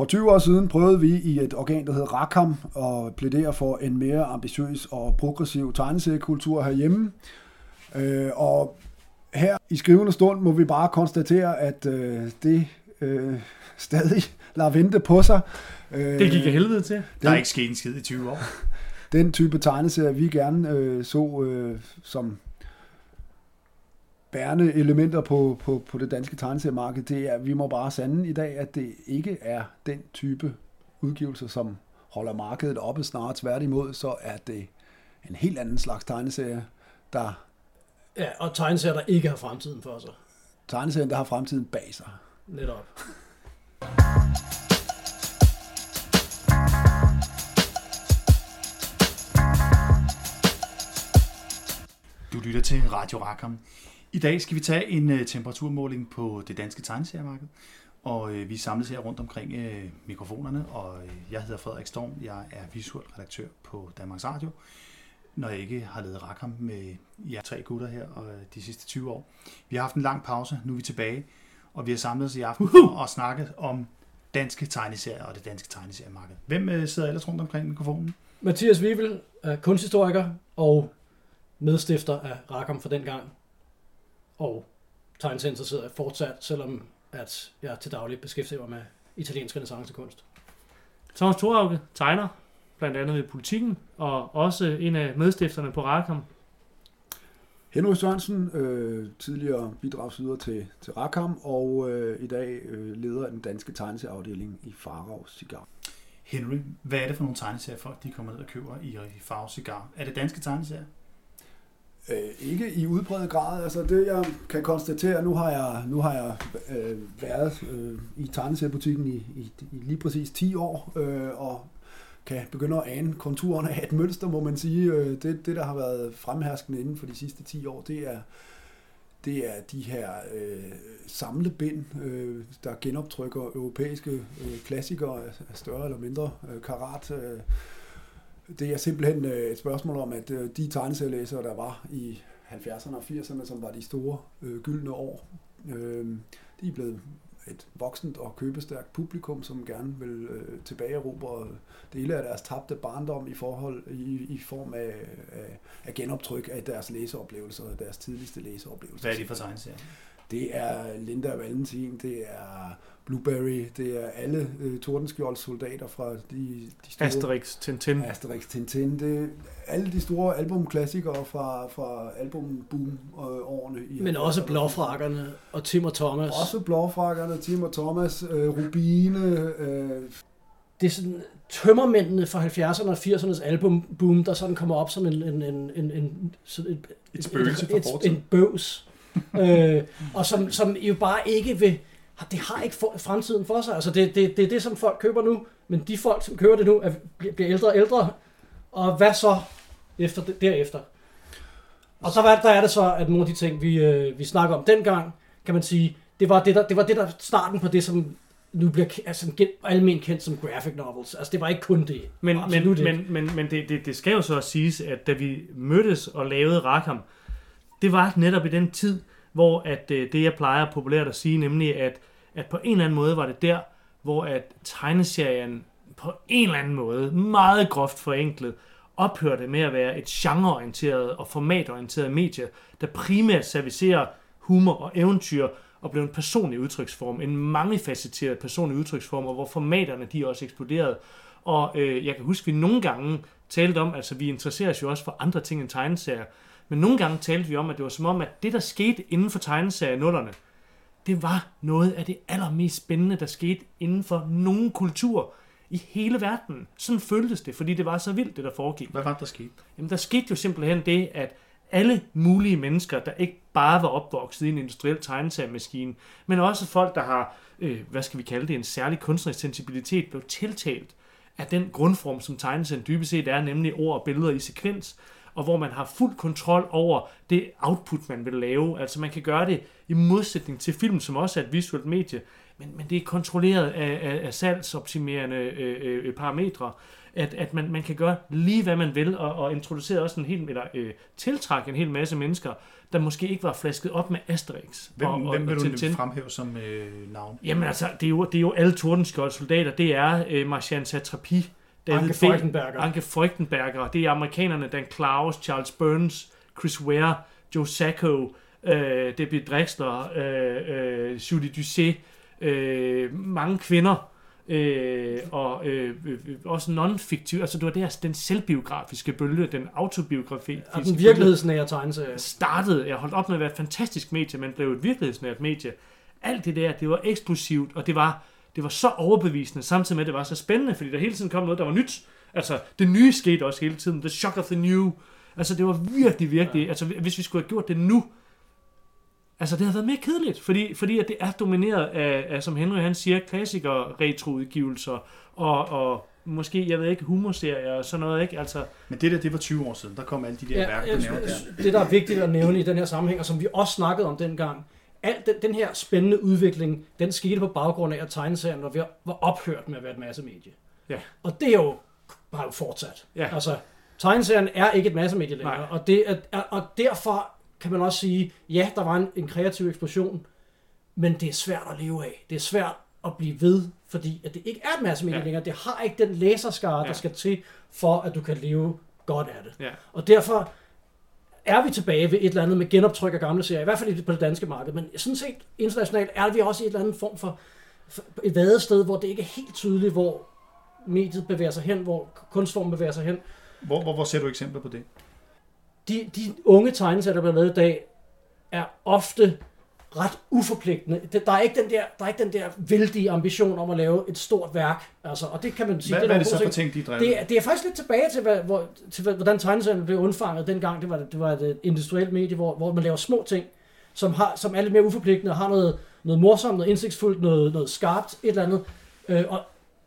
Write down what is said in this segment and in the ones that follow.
For 20 år siden prøvede vi i et organ, der hedder Rakam, at plædere for en mere ambitiøs og progressiv tegneseriekultur herhjemme. Øh, og her i skrivende stund må vi bare konstatere, at øh, det øh, stadig lader vente på sig. Øh, det gik af helvede til. Der er ikke sket en skid i 20 år. Den type tegneserier, vi gerne øh, så øh, som bærende elementer på, på, på det danske tegneseriemarked, det er, at vi må bare sande i dag, at det ikke er den type udgivelser, som holder markedet oppe snart. Tværtimod, så er det en helt anden slags tegneserie, der... Ja, og tegneserier, der ikke har fremtiden for sig. Tegneserien, der har fremtiden bag sig. Netop. Du lytter til Radio Rakam. I dag skal vi tage en uh, temperaturmåling på det danske tegneseriemarked. Og uh, vi samles her rundt omkring uh, mikrofonerne, og uh, jeg hedder Frederik Storm. Jeg er visuel redaktør på Danmarks Radio, når jeg ikke har lavet Rakam med jer tre gutter her og, uh, de sidste 20 år. Vi har haft en lang pause, nu er vi tilbage, og vi har samlet os i aften for at snakke om danske tegneserier og det danske tegneseriemarked. Hvem uh, sidder ellers rundt omkring mikrofonen? Mathias Wivel, kunsthistoriker og medstifter af Rakam for den gang, og tegneserinteresseret er fortsat, selvom at jeg til daglig beskæftiger mig med italiensk renaissancekunst. Thomas Thorauke tegner blandt andet ved politikken, og også en af medstifterne på Rakam. Henrik Sørensen, øh, tidligere bidragsyder til, til Rakam, og øh, i dag øh, leder af den danske tegneserieafdeling i Farag Cigar. Henry, hvad er det for nogle tegneserier, folk de kommer ned og køber i, i Farag Cigar? Er det danske tegneserier? Øh, ikke i udbredt grad. Altså det jeg kan konstatere, nu har jeg, nu har jeg øh, været øh, i tegneseriebutikken i, i, i lige præcis 10 år, øh, og kan begynde at ane konturerne af et mønster, må man sige. Øh, det, det, der har været fremherskende inden for de sidste 10 år, det er, det er de her øh, samlebind, øh, der genoptrykker europæiske øh, klassikere af større eller mindre øh, karat. Øh, det er simpelthen øh, et spørgsmål om, at øh, de tegneserielæsere, der var i 70'erne og 80'erne, som var de store øh, gyldne år, øh, de er blevet et voksent og købestærkt publikum, som gerne vil øh, tilbageerobre dele af deres tabte barndom i forhold i, i form af, af, af genoptryk af deres læseoplevelser, og deres tidligste læseoplevelser. Hvad er det for tegneserier? Det er Linda Valentin, det er Blueberry, det er alle øh, Tordenskjolds soldater fra de, de store... Asterix, Tintin. Asterix, Tintin. Det er alle de store albumklassikere fra, fra albumboom-årene. I Men også Blåfrakkerne og Tim og Thomas. Også Blåfrakkerne, Tim og Thomas, øh, Rubine. Øh. Det er sådan tømmermændene fra 70'erne og 80'ernes albumboom, der sådan kommer op som en, en, en, en, en, sådan et, et spøgelse for fortiden. En bøvs. Øh, og som, som jo bare ikke vil det har ikke for, fremtiden for sig. Altså det, det, det er det, som folk køber nu, men de folk, som køber det nu, er, bliver, bliver ældre og ældre. Og hvad så efter derefter? Og så der er det så, at nogle af de ting, vi, øh, vi snakker om dengang, kan man sige, det var det, der, det var det der starten på det, som nu bliver altså, almindeligt kendt som graphic novels. Altså, det var ikke kun det. Men, men, men, men, men det, det, det skal jo så siges, at da vi mødtes og lavede Rackham, det var netop i den tid, hvor at øh, det, jeg plejer populært at sige, nemlig at at på en eller anden måde var det der, hvor at tegneserien på en eller anden måde, meget groft forenklet, ophørte med at være et genreorienteret og formatorienteret medie, der primært servicerer humor og eventyr og blev en personlig udtryksform, en mangefacetteret personlig udtryksform, og hvor formaterne de også eksploderede. Og øh, jeg kan huske, at vi nogle gange talte om, altså vi interesserer os jo også for andre ting end tegneserier, men nogle gange talte vi om, at det var som om, at det, der skete inden for tegneserienullerne, det var noget af det allermest spændende, der skete inden for nogen kultur i hele verden. Sådan føltes det, fordi det var så vildt, det der foregik. Hvad var der skete? Jamen, der skete jo simpelthen det, at alle mulige mennesker, der ikke bare var opvokset i en industriel tegneseriemaskine, men også folk, der har, øh, hvad skal vi kalde det, en særlig kunstnerisk sensibilitet, blev tiltalt af den grundform, som tegneserien dybest set er, nemlig ord og billeder i sekvens, og hvor man har fuld kontrol over det output, man vil lave. Altså man kan gøre det i modsætning til film, som også er et visuelt medie, men, men det er kontrolleret af, af, af salgsoptimerende øh, øh, parametre, at, at man, man kan gøre lige hvad man vil, og, og introducere også en hel, eller øh, tiltrække en hel masse mennesker, der måske ikke var flasket op med Asterix. Hvem, og, og, hvem vil og du Tintin. fremhæve som øh, navn? Jamen altså, det er jo, det er jo alle Tordenskjold soldater. Det er øh, Marcian Satrapi, David Anke B. Freudenberger. Anke Freudenberger. Det er amerikanerne, Dan Klaus, Charles Burns, Chris Ware, Joe Sacco, øh, Debbie Drexler, øh, øh, Julie Dusset, øh, mange kvinder, øh, og øh, øh, også non-fiktiv. Altså, det var der, den selvbiografiske bølge, den autobiografiske Og den bølge virkelighedsnære tegneserie. startede, jeg holdt op med at være et fantastisk medie, men blev et virkelighedsnært medie. Alt det der, det var eksplosivt, og det var, det var så overbevisende, samtidig med, at det var så spændende, fordi der hele tiden kom noget, der var nyt. Altså, det nye skete også hele tiden. The shock of the new. Altså, det var virkelig, virkelig... Ja. Altså, hvis vi skulle have gjort det nu, altså, det havde været mere kedeligt, fordi, fordi at det er domineret af, af som Henry han siger, klassikere, retroudgivelser, og, og måske, jeg ved ikke, humorserier og sådan noget, ikke? Altså, Men det der, det var 20 år siden. Der kom alle de der ja, værker, du jeg- nævnte der. det, der er vigtigt at nævne i den her sammenhæng, og som vi også snakkede om dengang, alt den, den her spændende udvikling, den skete på baggrund af, at tegneserien var, ved, var ophørt med at være et massemedie. Ja. Og det er jo, har jo fortsat. Ja. Altså, tegneserien er ikke et massemedie længere, Nej. og, det er, er, og derfor kan man også sige, ja, der var en, en kreativ eksplosion, men det er svært at leve af. Det er svært at blive ved, fordi at det ikke er et massemedie Ja. længere. Det har ikke den læserskare, Ja. der skal til, for at du kan leve godt af det. ja. Og derfor er vi tilbage ved et eller andet med genoptryk af gamle serier, i hvert fald på det danske marked, men sådan set internationalt er vi også i et eller andet form for, for et vadested, hvor det ikke er helt tydeligt, hvor mediet bevæger sig hen, hvor kunstformen bevæger sig hen. Hvor, hvor, hvor ser du eksempler på det? De, de unge tegneserier, der bliver lavet i dag, er ofte ret uforpligtende. Der er ikke den der, der, er ikke den der vældige ambition om at lave et stort værk. Altså, og det kan man sige, Hvad, det hvad er det så for ting. de drev? Det, er- det er faktisk lidt tilbage til, hvad, hvor, til hvordan tegneserien blev undfanget dengang. Det var, det var et industrielt medie, hvor, hvor man laver små ting, som, har, som er lidt mere uforpligtende og har noget, noget morsomt, noget indsigtsfuldt, noget, noget skarpt, et eller andet. Øh, og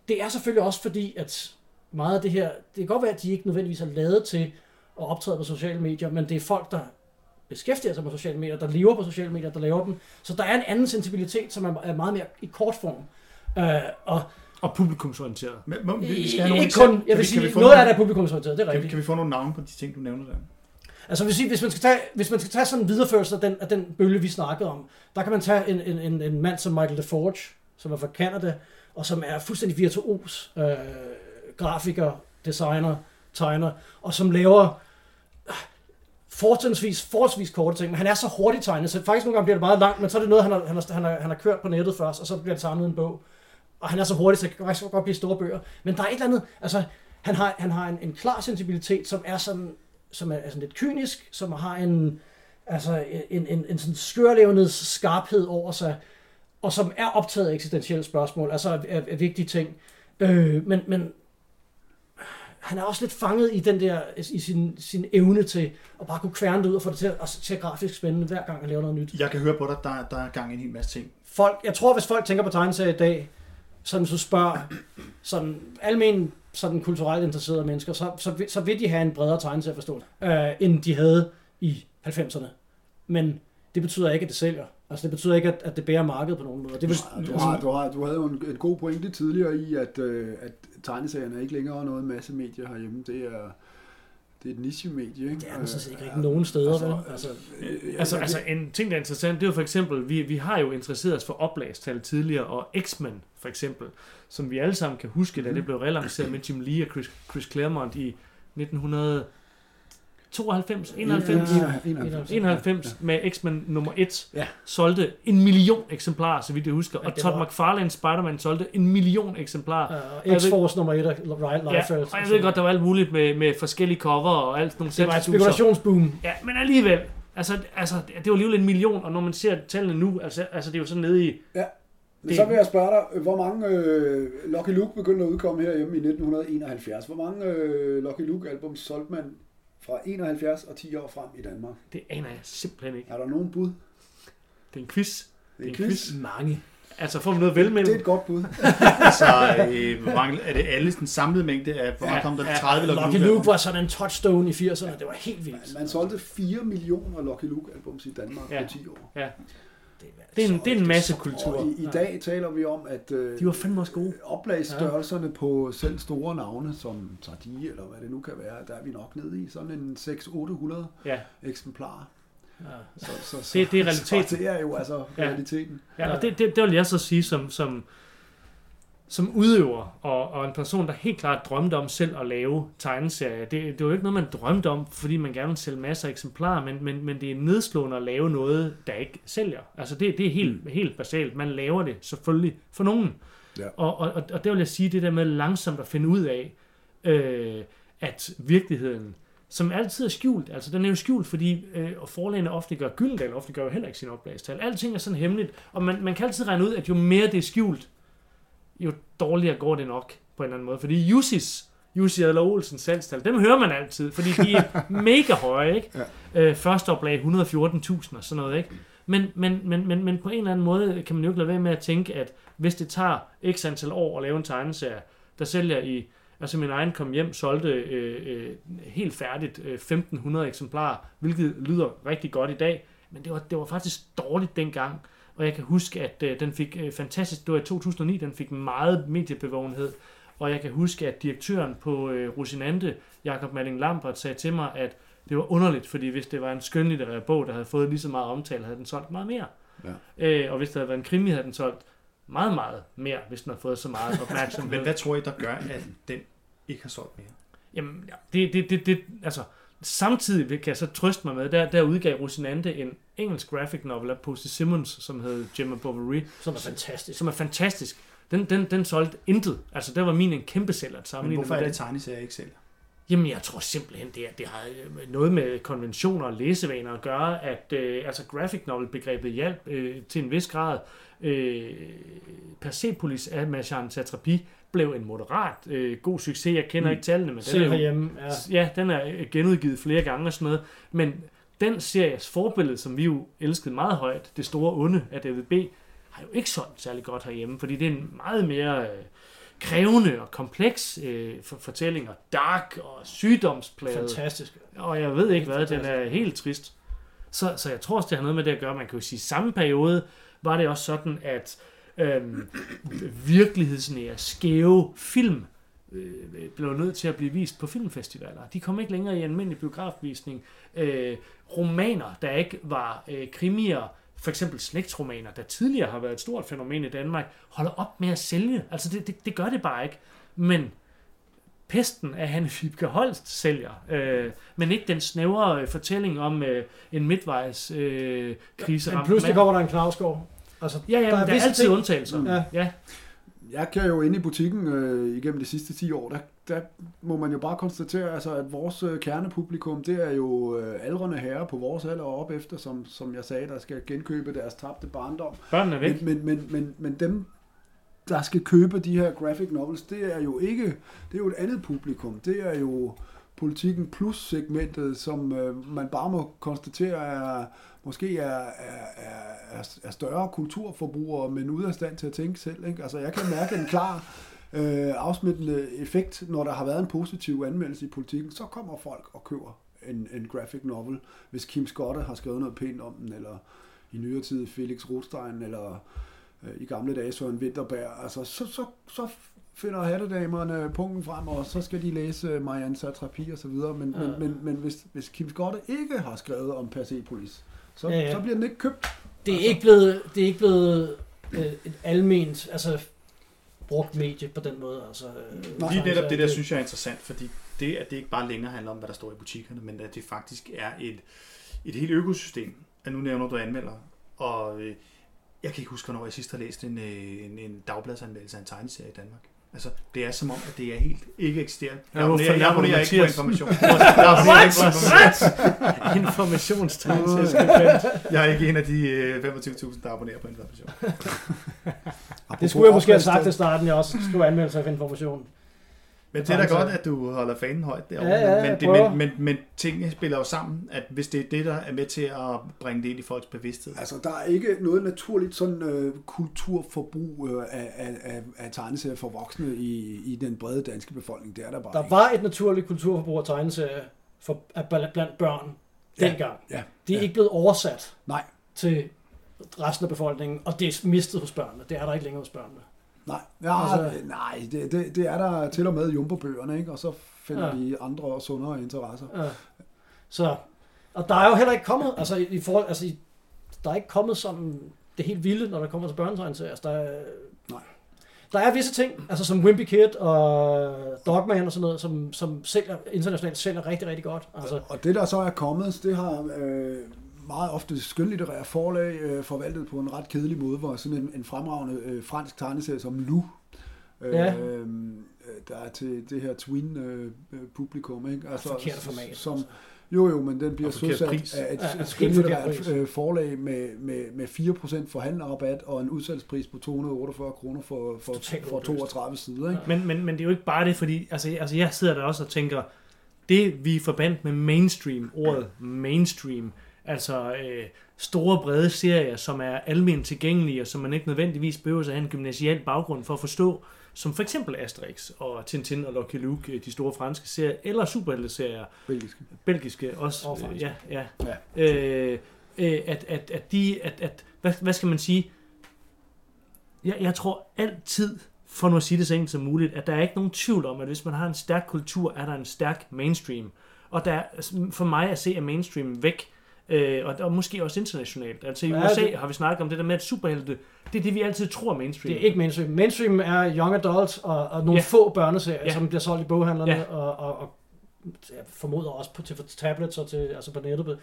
det er selvfølgelig også fordi, at meget af det her, det kan godt være, at de ikke nødvendigvis er lavet til at optræde på sociale medier, men det er folk, der beskæftiger sig med sociale medier, der lever på sociale medier, der laver dem. Så der er en anden sensibilitet, som er er meget mere i kort form. Øh, og Og publikumsorienteret. Men, må, vi, skal have nogle ikke kun, jeg vil Kan vi- kan sige, vi noget af det er publikumsorienteret, det er Kan, vi- rigtigt. kan vi få nogle navne på de ting, du nævner der? Altså hvis, hvis, man skal tage, hvis man skal tage sådan en videreførelse af den, af den bølge, vi snakkede om, der kan man tage en, en, en, en mand som Michael DeForge, som er fra Canada, og som er fuldstændig virtuos øh, grafiker, designer, tegner, og som laver fortrinsvis, forholdsvis korte ting, men han er så hurtigt tegnet, så faktisk nogle gange bliver det meget langt, men så er det noget, han har, han har, han har, han har kørt på nettet først, og så bliver det samlet i en bog. Og han er så hurtig, så det kan faktisk godt blive store bøger. Men der er et eller andet, altså, han har, han har en, en klar sensibilitet, som er sådan, som er, er sådan lidt kynisk, som har en, altså en, en, en sådan skørlevneds skarphed over sig, og som er optaget af eksistentielle spørgsmål, altså af, af, af vigtige ting. Øh, men, men han er også lidt fanget i den der, i sin, sin evne til at bare kunne kværne det ud og få det til at, at se grafisk spændende, hver gang han laver noget nyt. Jeg kan høre på dig, der, der er gang i en hel masse ting. Folk, jeg tror, hvis folk tænker på tegneserier i dag, sådan så spørger sådan almen sådan kulturelt interesserede mennesker, så, så, vil- så vil de have en bredere tegneserieforståelse, øh, end de havde i 90'erne. Men det betyder ikke, at det sælger. Altså det betyder ikke, at, at det bærer markedet på nogen måde. Det vil, Du, har, du, har, du havde jo en, en god pointe tidligere i, at, øh, at tegneserierne er ikke længere noget masse medier herhjemme. Det er, det er et niche-medie. Ikke? det er den sådan set ikke Øh, rigtig nogen steder. altså, vel? Altså, øh, Altså, jeg- altså en ting, der er interessant, det er jo for eksempel, vi, vi har jo interesseret os for oplagstal tidligere, og X-Men for eksempel, som vi alle sammen kan huske, da det blev relanceret med Jim Lee og Chris, Chris Claremont i 1992, 91, Ja, 91. 91 med X-Men nummer 1 Ja. solgte en million eksemplarer, så vidt jeg husker. Ja, Og Todd var- McFarlane Spider-Man solgte en million eksemplarer. uh, X-Force nummer 1 af Ryan Ja, Liefeld. og jeg ved godt, der var alt muligt med, med forskellige cover og alt nogle det var et spekulationsboom. Ja, men alligevel. Altså, altså, det var alligevel en million, og når man ser tallene nu, altså, altså det er jo sådan nede i... Men så vil jeg spørge dig, hvor mange øh, Lucky Luke begyndte at udkomme herhjemme i 1971? Hvor mange øh, Lucky Luke-album solgte man fra 71 og 10 år frem i Danmark? Det aner jeg simpelthen ikke. Er der nogen bud? Det er en quiz. Det er en Det er en quiz. Mange. Altså, får vi noget Det er velmelding? et godt bud. Altså, øh, hvor mange, er det alle den samlede mængde af, hvor mange Ja, kom der? ja. 30 eller Lucky Luke var sådan en touchstone i 80'erne. Det var helt vildt. Man solgte 4 millioner Lucky Luke-albums i Danmark Ja. på 10 år. Ja. Det, er, en, det er en så- masse kultur. Og i, i dag taler vi om, at øh, De var fandme også gode. oplagsstørrelserne på selv store navne, som Tardi eller hvad det nu kan være, der er vi nok nede i sådan en 600-800 Ja, eksemplarer. Ja. Så, så, så, Det- det er realiteten. Så det er jo altså Ja. realiteten. ja og det, det, det vil jeg så sige som, som, som udøver og, og en person, der helt klart drømte om selv at lave tegneserier. Det, det var jo ikke noget, man drømte om, fordi man gerne vil sælge masser af eksemplarer, men, men, men det er nedslående at lave noget, der ikke sælger. Altså det, det er helt, mm. helt basalt. Man laver det selvfølgelig for nogen. Ja. Og, og, og, og det vil jeg sige, det der med langsomt at finde ud af, øh, at virkeligheden, som altid er skjult, altså den er jo skjult, fordi øh, forlagene ofte gør, Gyldendal ofte gør jo heller ikke sin oplagstal. Alting er sådan hemmeligt, og man, man kan altid regne ud, at jo mere det er skjult, jo dårligere går det nok på en eller anden måde. Fordi Jussis, Jussi Adler Olsens salgstal, dem hører man altid, fordi de er mega høje, ikke? Ja. Øh, første oplag 114.000 og sådan noget, ikke? Men, men, men, men, men på en eller anden måde kan man jo ikke lade være med at tænke, at hvis det tager x antal år at lave en tegneserie, der sælger i, altså min egen kom hjem, solgte øh, øh, helt færdigt øh, 1500 eksemplarer, hvilket lyder rigtig godt i dag, men det var, det var faktisk dårligt dengang. Og jeg kan huske, at øh, den fik øh, fantastisk, det var i 2009, den fik meget mediebevågenhed. Og jeg kan huske, at direktøren på øh, Rosinante, Jakob Malling Lambert, sagde til mig, at det var underligt, fordi hvis det var en skønlitterær bog, der havde fået lige så meget omtale, havde den solgt meget mere. Ja. Øh, og hvis det havde været en krimi, havde den solgt meget, meget mere, hvis den havde fået så meget opmærksomhed. Men hvad tror I, der gør, at den ikke har solgt mere? Jamen, ja, det, det, det, det, altså, samtidig kan jeg så trøste mig med, der, der udgav Rosinante en engelsk graphic novel af Posey Simmons, som hed Gemma Bovary, Som er fantastisk. som er fantastisk. Den, den, den solgte intet. Altså, der var min en kæmpe sælger at Men sammenligne hvorfor med er den. det tegneserier ikke sælger? Jamen, jeg tror simpelthen, det, er, det har øh, noget med konventioner og læsevaner at gøre, at øh, altså graphic novel-begrebet hjalp øh, til en vis grad. Øh, Persepolis af Marchand Satrapi blev en moderat øh, god succes. Jeg kender Mm. ikke tallene, men den er herhjemme. Ja. ja, den er genudgivet flere gange og sådan noget. Men den series forbillede, som vi jo elskede meget højt, Det Store Onde af David B., har jo ikke solgt særlig godt herhjemme, fordi det er en meget mere øh, krævende og kompleks øh, for, fortælling, og dark og sygdomsplaget. Fantastisk. Og jeg ved ikke hvad, den er helt trist. Så, så jeg tror også, det har noget med det at gøre. Man kan jo sige, at samme periode var det også sådan, at øhm, virkelighedsnære, skæve film øh, blev nødt til at blive vist på filmfestivaler. De kom ikke længere i almindelig biografvisning. Øh, romaner, der ikke var øh, krimier, for eksempel slægtsromaner, der tidligere har været et stort fænomen i Danmark, holder op med at sælge. Altså det, det, det gør det bare ikke. Men pesten af Hanne Fibke Holst sælger, øh, men ikke den snævre øh, fortælling om øh, en midtvejs øh, krise. Men pludselig kommer der en knavskov. Altså, Ja, ja, men der er, visse altid ting- undtagelser. Ja. ja. Jeg kan jo inde i butikken øh, igennem de sidste 10 år, der, der må man jo bare konstatere, altså, at vores øh, kernepublikum, det er jo øh, aldrende herrer på vores alder og op efter, som, som jeg sagde, der skal genkøbe deres tabte barndom. Børnene er væk. Men, men, men, men, men dem, der skal købe de her graphic novels, det er jo ikke, det er jo et andet publikum. Det er jo politikken plus segmentet, som øh, man bare må konstatere er, måske er, er, er, er, større kulturforbrugere, men ude af stand til at tænke selv. Ikke? Altså jeg kan mærke en klar øh, afsmittende effekt, når der har været en positiv anmeldelse i politikken, så kommer folk og køber en, en graphic novel, hvis Kim Scott har skrevet noget pænt om den, eller i nyere tid Felix Rothstein, eller øh, i gamle dage Søren Winterberg. Altså, så, så, så finder hattedamerne punkten frem, og så skal de læse øh, Marianne Satrapi og så videre. Men, Ja. men, men, men hvis, hvis Kim Skotte ikke har skrevet om Persepolis, så, Ja, ja. så bliver den ikke købt. Det er ikke blevet, det er ikke blevet øh, et alment, altså brugt medie på den måde. Altså, øh, Nej. Lige netop det der, synes jeg er interessant, fordi det, at det ikke bare længere handler om, hvad der står i butikkerne, men at det faktisk er et, et helt økosystem. At nu nævner du anmelder, og øh, jeg kan ikke huske, hvornår jeg sidst har læst en, øh, en, en dagbladsanmeldelse af en tegneserie i Danmark. Altså, det er som om, at det er helt ikke eksisterende. Jeg abonnerer, jeg abonnerer ikke på information. Jeg abonnerer ikke på information. Informationstegn til skribent. Jeg er ikke en af de øh, 25.000, der abonnerer på information. Det skulle jeg måske have sagt til starten, jeg også skulle anmelde sig for information. Men det er da godt, at du holder fanen højt derovre. Ja, ja, men, det, men, men, men tingene spiller jo sammen, at hvis det er det, der er med til at bringe det ind i folks bevidsthed. Altså, der er ikke noget naturligt sådan øh, kulturforbrug øh, af, af, af, af tegneserier for voksne i, i den brede danske befolkning. Det er der bare Der ikke. var et naturligt kulturforbrug af tegneserier for, af- blandt børn Ja, dengang. ja, De er ja. ikke blevet oversat Nej. til resten af befolkningen, og det er mistet hos børnene. Det er der ikke længere hos børnene. Nej, ja, Altså- nej det, det, det er der til og med jumbo-bøgerne, ikke? og så finder Ja. de andre og sundere interesser. Ja. Så, og der er jo heller ikke kommet, altså i, forhold, altså i, der er ikke kommet sådan det helt vilde, når der kommer til børnetegneserier. Altså, der, er, Nej. der er visse ting, altså som Wimpy Kid og Dogman og sådan noget, som, som sælger, internationalt sælger rigtig, rigtig godt. Altså, Og det, der så er kommet, det har øh, meget ofte skønlitterære forlag øh, forvaltet på en ret kedelig måde, hvor sådan en, en fremragende øh, fransk tegneserie som Lou, øh, Ja. øh, der er til det her twin-publikum, ikke? Altså, forkert format, Som, altså. jo, jo, men den bliver søsat pris. af et, Ja, et skønlitterært øh, forlag med, med, med 4% forhandlerrabat og en udsalgspris på 248 kroner for, for, Totalt for håbløst. 32 sider. Ikke? Men, men, men det er jo ikke bare det, fordi altså, altså jeg sidder der også og tænker, det vi forbandt med mainstream, ordet mainstream, altså øh, store brede serier, som er almindeligt tilgængelige, og som man ikke nødvendigvis behøver at have en gymnasial baggrund for at forstå, som for eksempel Asterix og Tintin og Lucky Luke, øh, de store franske serier, eller superhelteserier, Belgisk. belgiske også. Og franske. ja, ja. Ja. Øh, øh, at, at, at de, at, at hvad, hvad skal man sige, jeg, jeg tror altid, for nu at sige det så enkelt som muligt, at der er ikke nogen tvivl om, at hvis man har en stærk kultur, er der en stærk mainstream. Og der er for mig at se, at mainstream væk, øh, og, og måske også internationalt. Altså i Ja, USA det- har vi snakket om det der med, at superhelte, det er det, vi altid tror mainstream. det er ikke mainstream. Mainstream er young adults og, og nogle Ja. få børneserier, Ja. som bliver solgt i boghandlerne, Ja. og, og, og jeg formoder også på, til tablets og til, altså på nettet.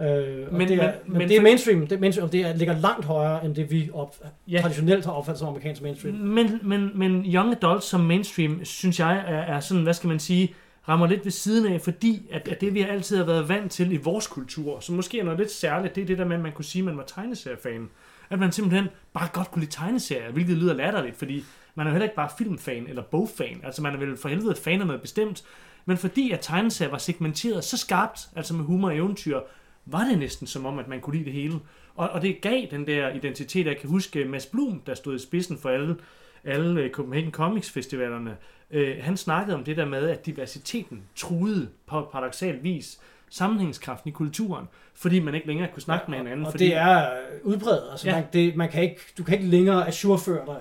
Øh, men, det er, men- men, det er mainstream. Det, er mainstream, det er, ligger langt højere, end det vi op, Ja. traditionelt har opfattet som amerikansk mainstream. Men, men, men Young Adult som mainstream, synes jeg, er, er sådan, hvad skal man sige, rammer lidt ved siden af, fordi at, at det, vi altid har været vant til i vores kultur, som måske er noget lidt særligt, det er det der med, at man kunne sige, at man var tegneseriefan. At man simpelthen bare godt kunne lide tegneserier, hvilket lyder latterligt, fordi man er jo heller ikke bare filmfan eller bogfan. Altså man er vel for helvede fan af noget bestemt. Men fordi at tegneserier var segmenteret så skarpt, altså med humor og eventyr, var det næsten som om, at man kunne lide det hele. Og, og det gav den der identitet, jeg kan huske Mads Blum, der stod i spidsen for alle, alle Copenhagen Comics Festivalerne. Øh, han snakkede om det der med, at diversiteten truede på paradoxal vis sammenhængskraften i kulturen, fordi man ikke længere kunne snakke med hinanden. Og fordi, det er øh, udbredt. Altså, Ja. ja. man, det, man kan ikke, du kan ikke længere ajourføre dig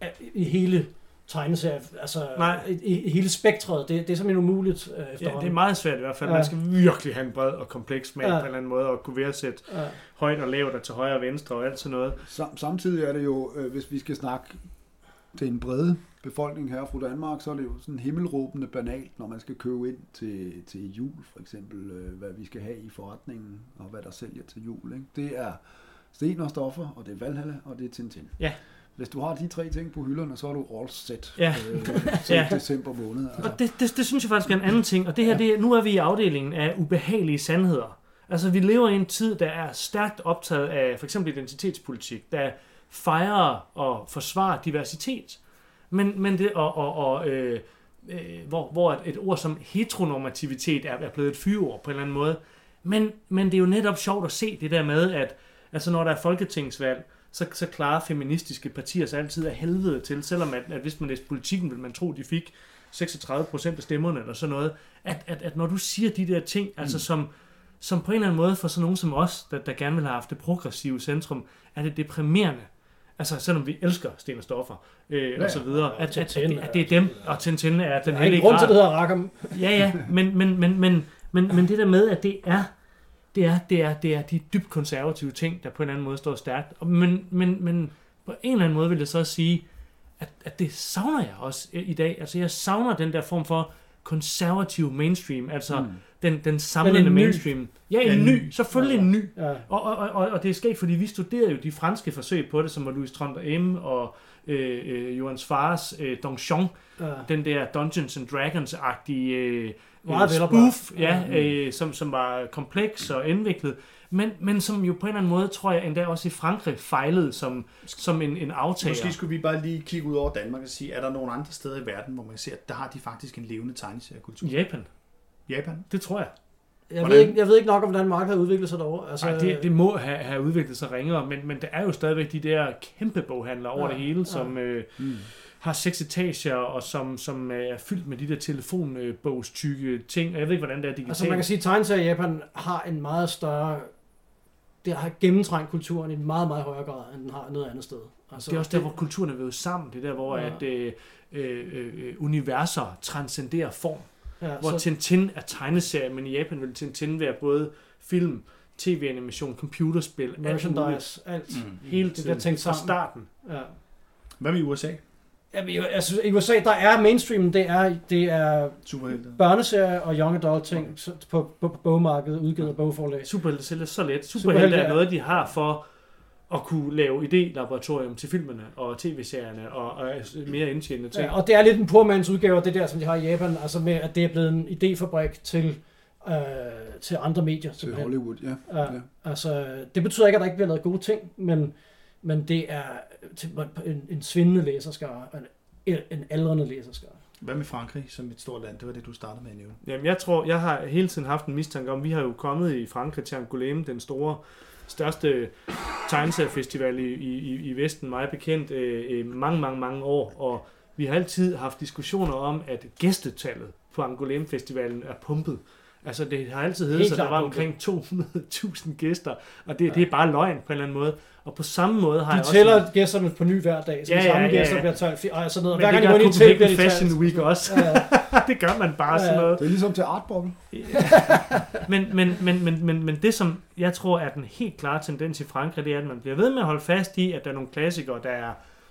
af- i hele tegneserier, altså Nej. i, i, hele spektret. Det, det er simpelthen umuligt øh, Ja, efterhånden. det er meget svært i hvert fald. Ja. Man skal virkelig have en bred og kompleks smag Ja. på en eller anden måde, og kunne værdsætte Ja. højt og lavt og til højre og venstre og alt sådan noget. Sam, samtidig er det jo, øh, hvis vi skal snakke til en brede befolkning her fra Danmark, så er det jo sådan himmelråbende banalt, når man skal købe ind til, til jul, for eksempel, øh, hvad vi skal have i forretningen, og hvad der sælger til jul. Ikke? Det er Sten og Stoffer, og det er Valhalla, og det er Tintin. Ja. Hvis du har de tre ting på hylderne, så er du all set Ja. øh, til Ja. december måned. Altså. Og det, det, det synes jeg faktisk er en anden ting. Og det her, det, er- nu er vi i afdelingen af ubehagelige sandheder. Altså, vi lever i en tid, der er stærkt optaget af for eksempel identitetspolitik, der fejrer og forsvarer diversitet. Men, men det, og, og, og øh, øh, hvor, hvor et, et ord som heteronormativitet er, er blevet et fyreord på en eller anden måde. Men, men det er jo netop sjovt at se det der med, at altså når der er folketingsvalg, så, så klarer feministiske partier sig altid af helvede til, selvom at, at hvis man læser politikken, vil man tro, de fik 36 procent af stemmerne eller sådan noget. At, at, at når du siger de der ting, altså som, som på en eller anden måde for sådan nogen som os, der, der gerne vil have haft det progressive centrum, er det deprimerende. Altså selvom vi elsker Sten og Stoffer øh, Ja, og så videre, og at, at, at, at, det er dem, og Tintin er den er hellige grund til, det hedder Rackham. Ja, ja, men, men, men, men, men, men det der med, at det er, det er, det er, det er de dybt konservative ting, der på en eller anden måde står stærkt. Og- Men, men, men på en eller anden måde vil jeg så sige, at, at det savner jeg også i dag. Altså jeg savner den der form for konservativ mainstream, altså mm. den, den samlende mainstream. Ja, en Ja, en ny. ny. Selvfølgelig en ny. Ja. Og, og, og, og det er sket, fordi vi studerede jo de franske forsøg på det, som var Louis Trondheim M. og øh, øh, Johans Fars øh, Donjon, Ja. den der Dungeons and Dragons-agtige øh, Meget øh, spoof, ja, øh, som, som var kompleks og indviklet, men, men som jo på en eller anden måde, tror jeg, endda også i Frankrig fejlede som, som en, en aftager. Måske skulle vi bare lige kigge ud over Danmark og sige, er der nogle andre steder i verden, hvor man ser, at der har de faktisk en levende tegneseriekultur? Japan, Japan? det tror jeg. Jeg, Hvordan? ved ikke, jeg ved ikke nok, om hvordan markedet har udviklet sig derovre. Altså, Ej, det, det må have, have udviklet sig ringere, men, men der er jo stadigvæk de der kæmpe boghandlere over Ja, det hele, ja. som øh, Mm. har seks etager, og som, som øh, er fyldt med de der telefonbogstykke ting, og jeg ved ikke, hvordan det er digitalt. Altså man kan sige, at tegneserier i Japan har en meget større det har gennemtrængt kulturen i en meget, meget højere grad, end den har noget andet sted. Altså, det er også der, hvor kulturen er vævet sammen. Det er der, hvor Ja. at, øh, øh, øh, universer transcenderer form. ja, Hvor så, Tintin er tegneserie, men i Japan vil Tintin være både film, tv-animation, computerspil, alt merchandise, alt. Mm. Hele Det tiden, der tænkt fra sammen. starten. Ja. Hvad med USA? Jamen, synes, i USA, der er mainstream, det er, det er Superhelte. børneserier og young adult ting så- på, på, på bogmarkedet, udgivet af bogforlag. Superhelte sælger så let. Superhelte Superhelte er er- noget, de har for at kunne lave idélaboratorium til filmene og tv-serierne og, og mere indtjenende ting. Ja, og det er lidt en pormands udgave af det der, som de har i Japan, altså med, at det er blevet en idéfabrik til, øh, til andre medier. Til simpelthen. Hollywood, ja. Ja, Ja. altså, det betyder ikke, at der ikke bliver lavet gode ting, men, men det er til en, en svindende læserskare, en, en aldrende læserskare. Hvad med Frankrig som et stort land? Det var det, du startede med at nævne. Jamen, jeg tror, jeg har hele tiden haft en mistanke om, vi har jo kommet i Frankrig til Angoulême, den store, største tegneseriefestival i, i, i- i Vesten, meget bekendt, øh, øh, mange, mange, mange år, og vi har altid haft diskussioner om, at gæstetallet på Angoulême Festivalen er pumpet. Altså, det har altid heddet sig, at der var omkring 200.000 gæster, og det, det er bare løgn på en eller anden måde. Og på samme måde har De jeg tæller også... gæsterne på ny hver dag, så Ja, de samme ja, ja, gæster ja. bliver talt, og sådan noget. Men Hver gang det de gør Copenhagen de Fashion. Week også. Ja, ja. det gør man bare Ja, sådan ja. noget. Det er ligesom til Artboble. men, men, men, men, men, men det, som jeg tror er den helt klare tendens i Frankrig, det er, at man bliver ved med at holde fast i, at der er nogle klassikere, der er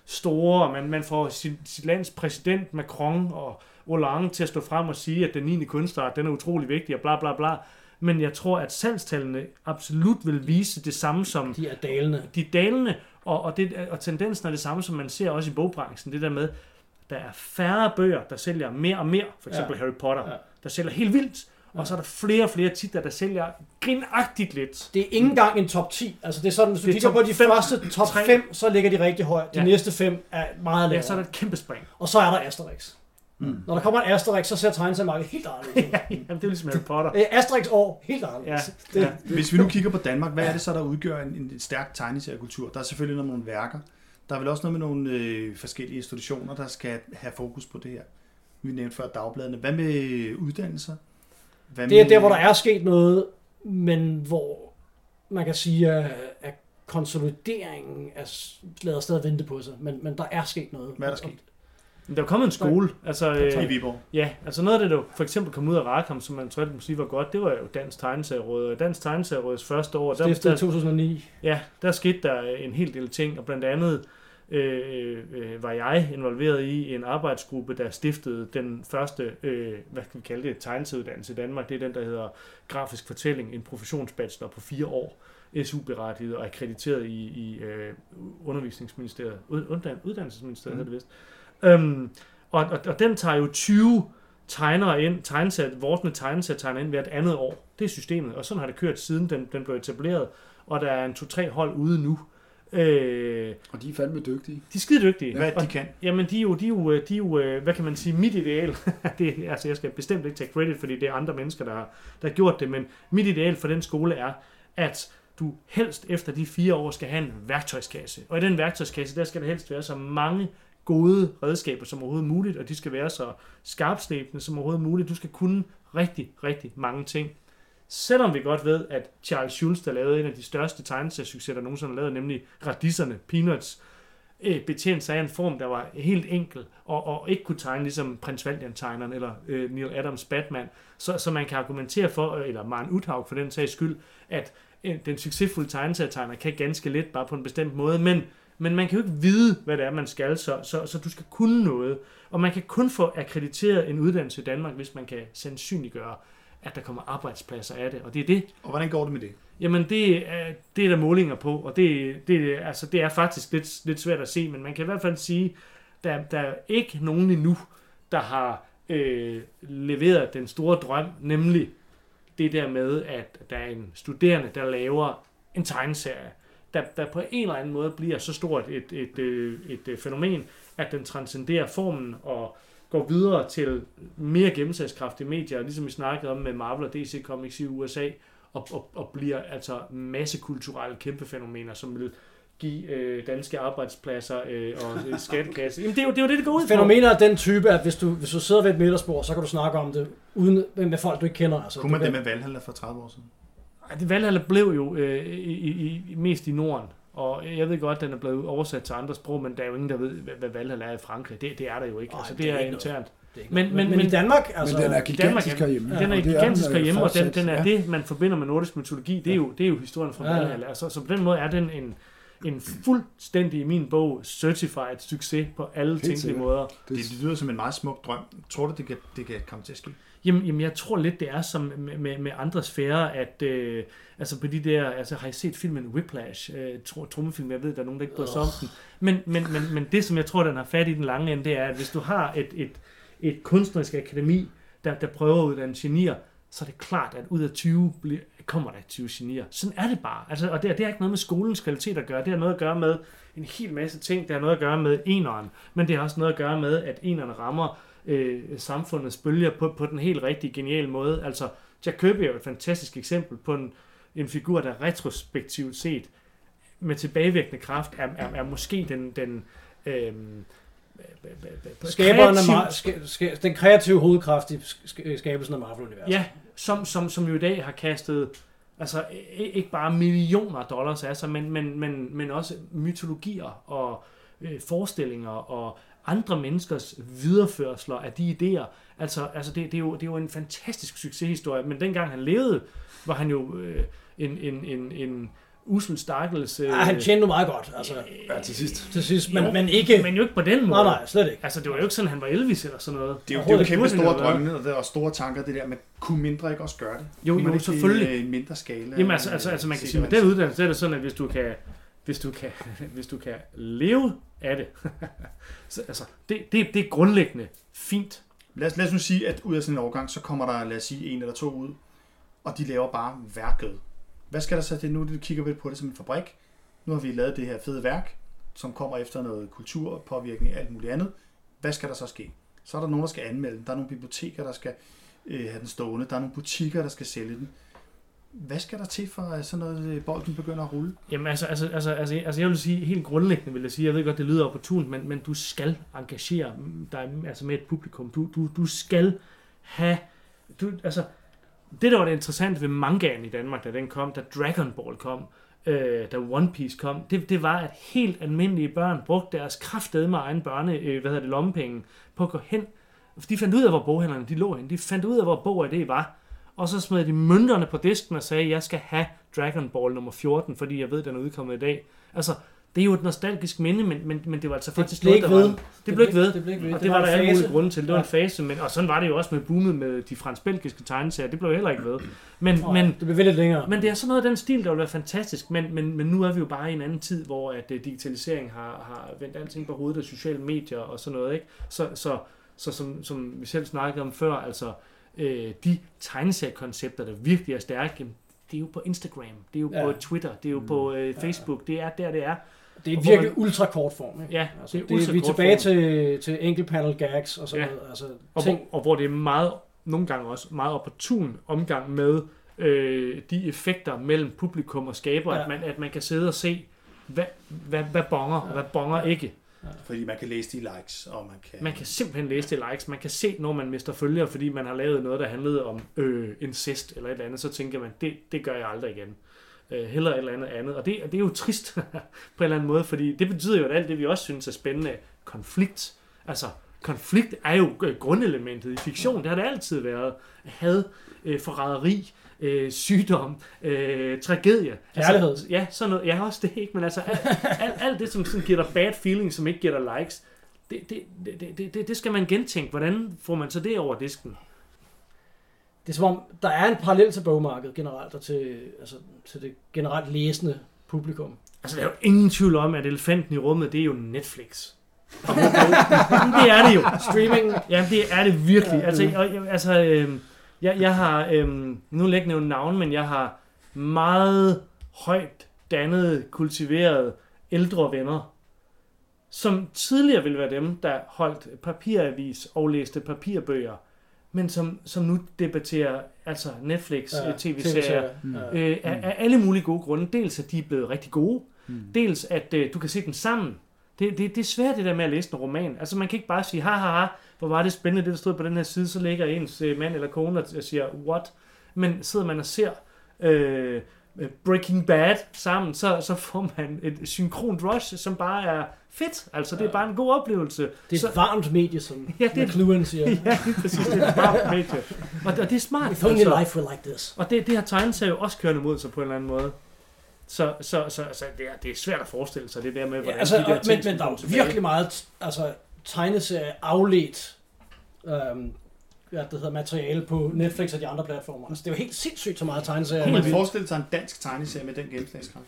store, og man, man får sit, sit lands præsident Macron og Hollande til at stå frem og sige, at den 9. kunstart, den er utrolig vigtig, og bla bla bla. Men jeg tror, at salgstallene absolut vil vise det samme som De er dalende. de dalende, og, og, det, og tendensen er det samme, som man ser også i bogbranchen. Det der med, der er færre bøger, der sælger mere og mere. For eksempel Ja. Harry Potter, ja. der sælger helt vildt. Og så er der flere og flere titler, der sælger grinagtigt lidt. Det er ikke engang en top 10. Altså det er sådan, hvis du Det er kigger på de fem, første top tre. 5, så ligger de rigtig højt. De Ja. næste 5 er meget Ja, lavere. så er der et kæmpe spring. Og så er der Asterix. Mm. Når der kommer en Asterix, så ser tegneseriemarkedet helt anderledes ud. Jamen, det er ligesom Harry Potter. Øh, Asterix år, helt Ja, anderledes. ja. Hvis vi nu kigger på Danmark, hvad er det så, der udgør en, en stærk tegneseriekultur? Der er selvfølgelig noget med nogle værker. Der er vel også noget med nogle øh, forskellige institutioner, der skal have fokus på det her. Vi nævnte før dagbladene. Hvad med uddannelser? Hvad Det er der, hvor der er sket noget, men hvor man kan sige, at, at konsolideringen er lader stadig vente på sig. Men, men der er sket noget. Hvad er der sket? Men der er jo kommet en skole. Altså, I øh, Viborg. ja, altså noget af det, der for eksempel kom ud af Rackham, som man tror, må sige var godt, det var jo Dansk Tegneserieråd. Og Dansk Tegneserieråds første år, der, Stiftet i der, 2009. Ja, der skete der en hel del ting, og blandt andet øh, øh, var jeg involveret i en arbejdsgruppe, der stiftede den første, øh, hvad kan vi kalde det, tegneserieuddannelse i Danmark. Det er den, der hedder Grafisk Fortælling, en professionsbachelor på fire år, SU-berettiget og akkrediteret i, i øh, Undervisningsministeriet, ud, uddan, Uddannelsesministeriet Mm. hedder det vist. Øhm, og, og, og den tager jo 20 tegnere ind, tegnesat, vortende tegnesat ind hvert andet år. Det er systemet, og sådan har det kørt siden den, den blev etableret og der er en to-tre hold ude nu. Øh, Og de er fandme dygtige. de er skide dygtige. Hvad og, de kan. Jamen, de er jo, de er jo, de er jo øh, hvad kan man sige, mit ideal. det, altså, jeg skal bestemt ikke tage credit, fordi det er andre mennesker, der har, der har gjort det, men mit ideal for den skole er, at du helst efter de fire år skal have en værktøjskasse. Og i den værktøjskasse, der skal der helst være så mange gode redskaber som overhovedet muligt, og de skal være så skarpslæbende som overhovedet muligt. Du skal kunne rigtig, rigtig mange ting. Selvom vi godt ved, at Charles Schulz, der lavede en af de største tegneseriesucceser, der nogensinde har lavet, nemlig Radisserne, Peanuts, øh, betjente sig af en form, der var helt enkel, og, og ikke kunne tegne ligesom Prins Valiant-tegneren, eller øh, Neil Adams Batman, så, så man kan argumentere for, øh, eller Maren Uthaug for den sags skyld, at øh, den succesfulde tegneserietegner kan ganske let, bare på en bestemt måde, men, men man kan jo ikke vide, hvad det er, man skal, så, så, så du skal kunne noget, og man kan kun få akkrediteret en uddannelse i Danmark, hvis man kan sandsynliggøre, at der kommer arbejdspladser af det, og det er det, Og hvordan går det med det? Jamen, det er, det er der målinger på, og det, det, altså, det er faktisk lidt, lidt svært at se, men man kan i hvert fald sige, der, der er ikke nogen endnu, der har øh, leveret den store drøm, nemlig det der med, at der er en studerende, der laver en tegneserie, der, der på en eller anden måde bliver så stort et, et, et, et, et fænomen, at den transcenderer formen og går videre til mere gennemsagskraftige medier, ligesom vi snakkede om med Marvel og DC Comics i USA, og, og, og bliver altså massekulturelle kæmpe fænomener, som vil give øh, danske arbejdspladser øh, og øh, skattekasse. Jamen, det er, jo, det er jo det, det går ud på. Fænomener af den type, at hvis du, hvis du sidder ved et middagsbord, så kan du snakke om det uden, med folk, du ikke kender. Altså, Kunne man det med Valhalla for 30 år siden? Det Valhalla blev jo øh, i, i, i, mest i Norden, og jeg ved godt, at den er blevet oversat til andre sprog, men der er jo ingen, der ved, hvad, Valhalla er i Frankrig. Det, det er der jo ikke. Nej, altså, det det er er ikke internt. Det er Men- men- men, men, i Danmark, altså... Men den er Danmark gigantisk er- herhjemme. Den er er gigantisk øh, herhjemme, og den, den er Ja. det, man forbinder med nordisk mytologi. Det er jo, det er jo historien fra Ja, ja. Valhalla. Altså, så på den måde er den en, en fuldstændig i min bog certified succes på alle tænkelige måder. Det, Det lyder som en meget smuk drøm. Tror du, det kan, det kan komme til at ske? Jamen, jamen, jeg tror lidt, det er som med, med, med andre sfærer, at øh, altså på de der, altså har I set filmen Whiplash, øh, tr- trummefilm, jeg ved, der er nogen, der ikke bryder sig om den, men, men, men, men det, som jeg tror, den har fat i den lange ende, det er, at hvis du har et, et, et kunstnerisk akademi, der, der prøver at uddanne genier, så er det klart, at ud af 20 bliver, kommer der 20 genier. Sådan er det bare. Altså, og det, det har ikke noget med skolens kvalitet at gøre. Det har noget at gøre med en hel masse ting. Det har noget at gøre med eneren. Men det har også noget at gøre med, at eneren rammer øh, samfundets bølger på, på den helt rigtige geniale måde. Altså, Jack Kirby er jo et fantastisk eksempel på en, en figur, der retrospektivt set med tilbagevirkende kraft er, er, er måske den, den øhm, Skaberen af Mar- ska- ska- den kreative hovedkraft i sk- skabelsen af Marvel-universet. Ja, som, som, som jo i dag har kastet altså ikke bare millioner dollars af sig, men, men, men, men også mytologier og øh, forestillinger og andre menneskers videreførsler af de idéer. Altså, altså det, det, er jo, det er jo en fantastisk succeshistorie, men dengang han levede, var han jo øh, en, en, en, en usel stakkels... Øh, Ja, han tjente meget godt, altså ja, til sidst. til sidst, men, jo, men ikke... Men jo ikke på den måde. Nej, nej, slet ikke. Altså, det var jo ikke sådan, han var Elvis eller sådan noget. Det er jo, det er jo kæmpe ikke. store drømme og, store tanker, det der, men kunne mindre ikke også gøre det? Jo, Kunne jo, ikke selvfølgelig. I en mindre skala. Jamen altså, altså, altså man kan sige, med det, den uddannelse, er det sådan, at hvis du kan, hvis du kan, hvis du kan leve af det, så, altså, det, det, det er grundlæggende fint. Lad os, lad os nu sige, at ud af sådan en overgang, så kommer der, lad os sige, en eller to ud, og de laver bare værket. Hvad skal der så til nu? Nu kigger vi på det som en fabrik. Nu har vi lavet det her fede værk, som kommer efter noget kultur, påvirkning og alt muligt andet. Hvad skal der så ske? Så er der nogen, der skal anmelde den. Der er nogle biblioteker, der skal øh, have den stående. Der er nogle butikker, der skal sælge den. Hvad skal der til for, at sådan noget øh, bolden begynder at rulle? Jamen altså, altså, altså, altså, altså jeg vil sige, helt grundlæggende vil jeg sige, jeg ved godt, det lyder opportunt, men, men du skal engagere dig altså med et publikum. Du, du, du skal have, du, altså, det der var det interessante ved mangaen i Danmark, da den kom, da Dragon Ball kom, øh, da One Piece kom, det, det var, at helt almindelige børn brugte deres kraftede med egen børne, øh, hvad hedder det, lommepenge, på at gå hen. De fandt ud af, hvor boghandlerne de lå hen. De fandt ud af, hvor bog det var. Og så smed de mønterne på disken og sagde, jeg skal have Dragon Ball nummer 14, fordi jeg ved, den er udkommet i dag. Altså, det er jo et nostalgisk minde, men, men, men det var altså faktisk ikke noget, der ved. var... Det blev ikke ved. Det blev ikke ved. Og det, var der en alle mulige grunde til. Det var Ja. en fase, men, og sådan var det jo også med boomet med de fransk-belgiske tegneserier. Det blev heller ikke ved. Men, Nej, men, det blev lidt længere. men det er sådan noget af den stil, der vil være fantastisk, men, men, men nu er vi jo bare i en anden tid, hvor at uh, digitalisering har, har vendt alting på hovedet af sociale medier og sådan noget, ikke? Så, så, så som, som vi selv snakkede om før, altså øh, de tegneseriekoncepter, der virkelig er stærke, det er jo på Instagram, det er jo Ja. på Twitter, det er jo på øh, Facebook, det er der, det er. det er virkelig man- ultra kort form. Ikke? Ja, Altså, det er det, det, vi er ultrakort tilbage form. til, til enkelt panel gags og sådan Ja. noget. Altså, Og ting, hvor, og hvor det er meget, nogle gange også meget opportun omgang med øh, de effekter mellem publikum og skaber, Ja. at, man, at man kan sidde og se, hvad, hvad, hvad bonger, og hvad bonger ikke. Fordi man kan læse de likes, og man kan... Man kan simpelthen læse de likes. Man kan se, når man mister følgere, fordi man har lavet noget, der handlede om øh, incest eller et eller andet, så tænker man, det, det gør jeg aldrig igen. Øh, heller et eller andet andet. Og det, og det er jo trist på en eller anden måde, fordi det betyder jo, at alt det, vi også synes er spændende, konflikt. Altså, konflikt er jo øh, grundelementet i fiktion. Det har det altid været. Had, øh, forræderi, øh, sygdom, øh, tragedie. Kærlighed. Altså, ja, sådan noget. Ja, også det ikke, men altså alt, alt, alt det, som sådan giver dig bad feeling, som ikke giver dig likes, det, det, det, det, det, det skal man gentænke. Hvordan får man så det over disken? det er som om, der er en parallel til bogmarkedet generelt, og til, altså, til det generelt læsende publikum. Altså, der er jo ingen tvivl om, at elefanten i rummet, det er jo Netflix. Det er det jo. Streaming, Ja, det er det virkelig. Altså, og, altså øh, jeg, jeg har, øh, nu vil jeg ikke nævne navn, men jeg har meget højt dannede, kultiverede ældre venner, som tidligere ville være dem, der holdt papiravis og læste papirbøger, men som, som nu debatterer altså Netflix ja, ja, tv-serier Mm. Øh, af, af alle mulige gode grunde. Dels at de er blevet rigtig gode, Mm. dels at øh, du kan se dem sammen. Det, det, det er svært det der med at læse en roman. Altså man kan ikke bare sige, ha ha ha, hvor var det spændende det, der stod på den her side, så ligger ens øh, mand eller kone og siger, what? Men sidder man og ser øh, Breaking Bad sammen, så, så får man et synkront rush, som bare er fedt. Altså, det er bare en god oplevelse. Det er så, et varmt medie, som Ja, det er- McLuhan siger. Ja, præcis. Det er et varmt medie. Og, og det er smart. If only altså. life were like this. Og det, det har tegneserier jo også kørende mod sig på en eller anden måde. Så, så, så, så det, er, det er svært at forestille sig det der med, Ja, hvordan altså, de der og, ting men, der er virkelig meget altså, tegneserie afledt øhm, hvad det hedder, materiale på Netflix og de andre platformer. Altså, det er jo helt sindssygt så meget tegneserier. Kunne man forestille sig en dansk tegneserie med den gennemslagskraft?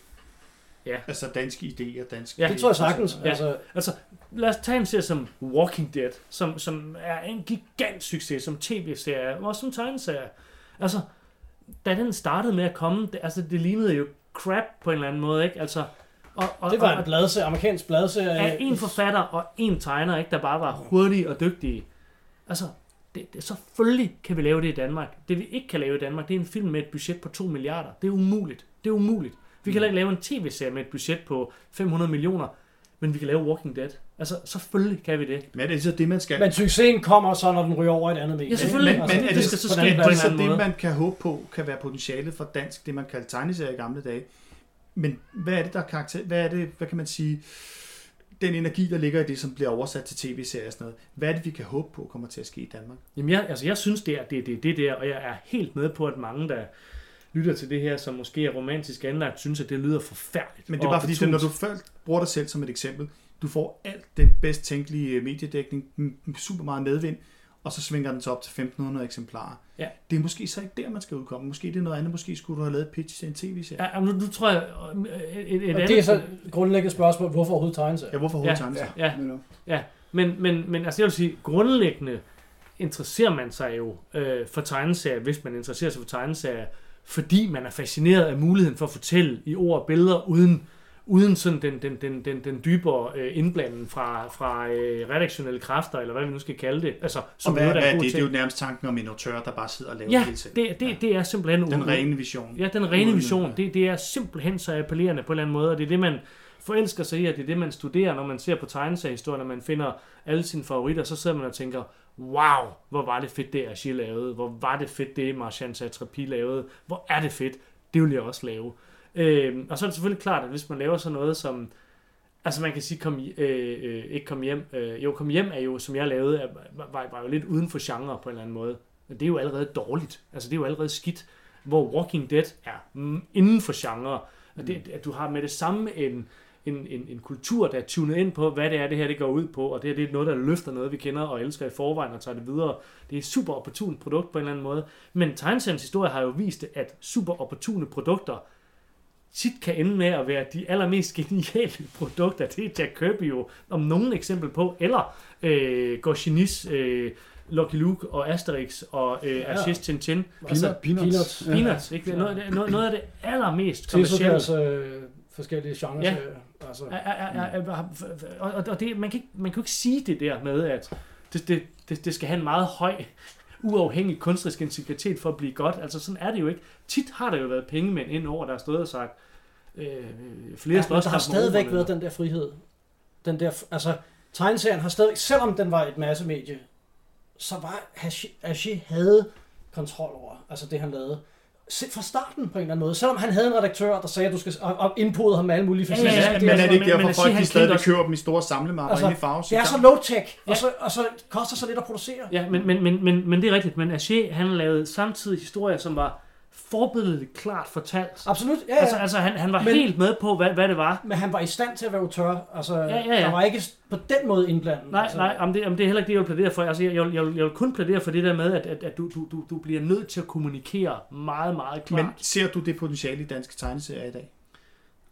Ja. Altså danske idéer, danske... Ja. Det tror jeg sagtens. Ja. Altså, Altså, lad os tage en serie som Walking Dead, som, som er en gigant succes som tv-serie, og også som tegneserie. Altså, da den startede med at komme, det, altså, det lignede jo crap på en eller anden måde, ikke? Altså, og, og, det var og, en bladserie, amerikansk bladserie. af en forfatter og en tegner, ikke, der bare var hurtige og dygtige. Altså, det, det, selvfølgelig kan vi lave det i Danmark. Det vi ikke kan lave i Danmark, det er en film med et budget på 2 milliarder. Det er umuligt. Det er umuligt. Vi kan heller ikke lave en tv-serie med et budget på 500 millioner, men vi kan lave Walking Dead. Altså, selvfølgelig kan vi det. Men er det så det, man skal... Men succesen kommer så, når den ryger over i et andet medie. Ja, selvfølgelig. Men, Altså, men er det det, skal så en det, så det, man kan håbe på, kan være potentialet for dansk, det man kaldte tegneserier i gamle dage. Men hvad er det, der er karakter... Hvad er det, hvad kan man sige... Den energi, der ligger i det, som bliver oversat til tv-serier og sådan noget. Hvad er det, vi kan håbe på kommer til at ske i Danmark? Jamen, jeg, altså, jeg synes, det er det, det, det der, og jeg er helt med på, at mange, der lytter til det her, som måske er romantisk anlagt, synes, at det lyder forfærdeligt. Men det er bare fordi, at når du selv bruger dig selv som et eksempel, du får alt den bedst tænkelige øh, mediedækning, super meget medvind, og så svinger den sig op til 1500 eksemplarer. Ja. Det er måske så ikke der, man skal udkomme. Måske det er noget andet. Måske skulle du have lavet et pitch til en tv-serie. Ja, nu, nu tror jeg, øh, et, et, et andet... det er så grundlæggende spørgsmål, hvorfor overhovedet tegneserie? Ja, hvorfor Ja. hovedtegnet? Ja. Ja, Netop. Men, men, men altså jeg vil sige, grundlæggende interesserer man sig jo øh, for tegneserier, hvis man interesserer sig for tegneserier, fordi man er fascineret af muligheden for at fortælle i ord og billeder, uden, uden sådan den, den, den, den, den dybere øh, indblanding fra, fra øh, redaktionelle kræfter, eller hvad vi nu skal kalde det. Altså, Og som hvad, noget, der hvad er er god det? Det er ting. jo nærmest tanken om en autør, der bare sidder og laver Ja, det selv. det, det, det er simpelthen... Den rene vision. Ja, den rene vision, det, det er simpelthen så appellerende på en eller anden måde, og det er det, man forelsker sig i, og det er det, man studerer, når man ser på tegneseriehistorier, når man finder alle sine favoritter, så sidder man og tænker, wow, hvor var det fedt, det Achille lavede, hvor var det fedt, det Marchand Satrapi lavede, hvor er det fedt, det vil jeg også lave. Øh, og så er det selvfølgelig klart, at hvis man laver sådan noget som, altså man kan sige, kom, øh, øh, ikke kom hjem, øh, jo kom hjem er jo, som jeg lavede, er, var, var, jo lidt uden for genre på en eller anden måde. Men det er jo allerede dårligt, altså det er jo allerede skidt hvor Walking Dead er mm, inden for genre. Og det, at du har med det samme en, en, en, en kultur, der er tunet ind på, hvad det er, det her det går ud på, og det, her, det er noget, der løfter noget, vi kender og elsker i forvejen og tager det videre. Det er et super opportunt produkt på en eller anden måde. Men tegneseriens historie har jo vist, at super opportune produkter tit kan ende med at være de allermest geniale produkter. Det er Jack Kirby jo om nogen eksempel på, eller øh, Goscinis øh, Lucky Luke og Asterix og øh, Ja. Ashes Tintin. Peanut, peanuts. Peanuts. Ja. Peanuts, ikke? Noget, af det- noget, noget af det allermest Til så kommercielle. deres øh, forskellige genrer. Ja. Altså, Er- er- er- er- Og, og, det, man, kan ikke, man kan jo ikke sige det der med, at det, det, det, det skal have en meget høj, uafhængig kunstnerisk integritet for at blive godt. Altså sådan er det jo ikke. Tit har der jo været pengemænd ind over, der har stået og sagt, øh, flere ja, der har stadigvæk været den der frihed. Den der, altså, tegneserien har stadigvæk, selvom den var et massemedie, så var Hashi, Hashi havde kontrol over, altså det han lavede. Fra starten på en eller anden måde. Selvom han havde en redaktør, der sagde, at du skal og, indpodede ham med alle mulige Ja, Men, ja, faciliteter. ja, det men er det ikke men derfor, at folk de stadig også- køber dem i store samlemapper Altså, i farve? Det er så low-tech, Ja. og, så, og så koster så lidt at producere. Ja, men, men, men, men, men det er rigtigt. Men Aché, han lavede samtidig historier, som var forbilledeligt klart fortalt. Absolut, ja, ja. Altså, altså han, han var Men- helt med på, hvad, hvad det var. Men han var i stand til at være autør. Altså, Ja, ja, ja. der var ikke på den måde indblandet. Nej, altså, nej, om det, om det er heller ikke det, jeg vil plædere for. Altså, jeg, jeg, jeg, jeg vil kun plædere for det der med, at, at, at du, du, du, du bliver nødt til at kommunikere meget, meget klart. Men ser du det potentiale i danske tegneserier i dag?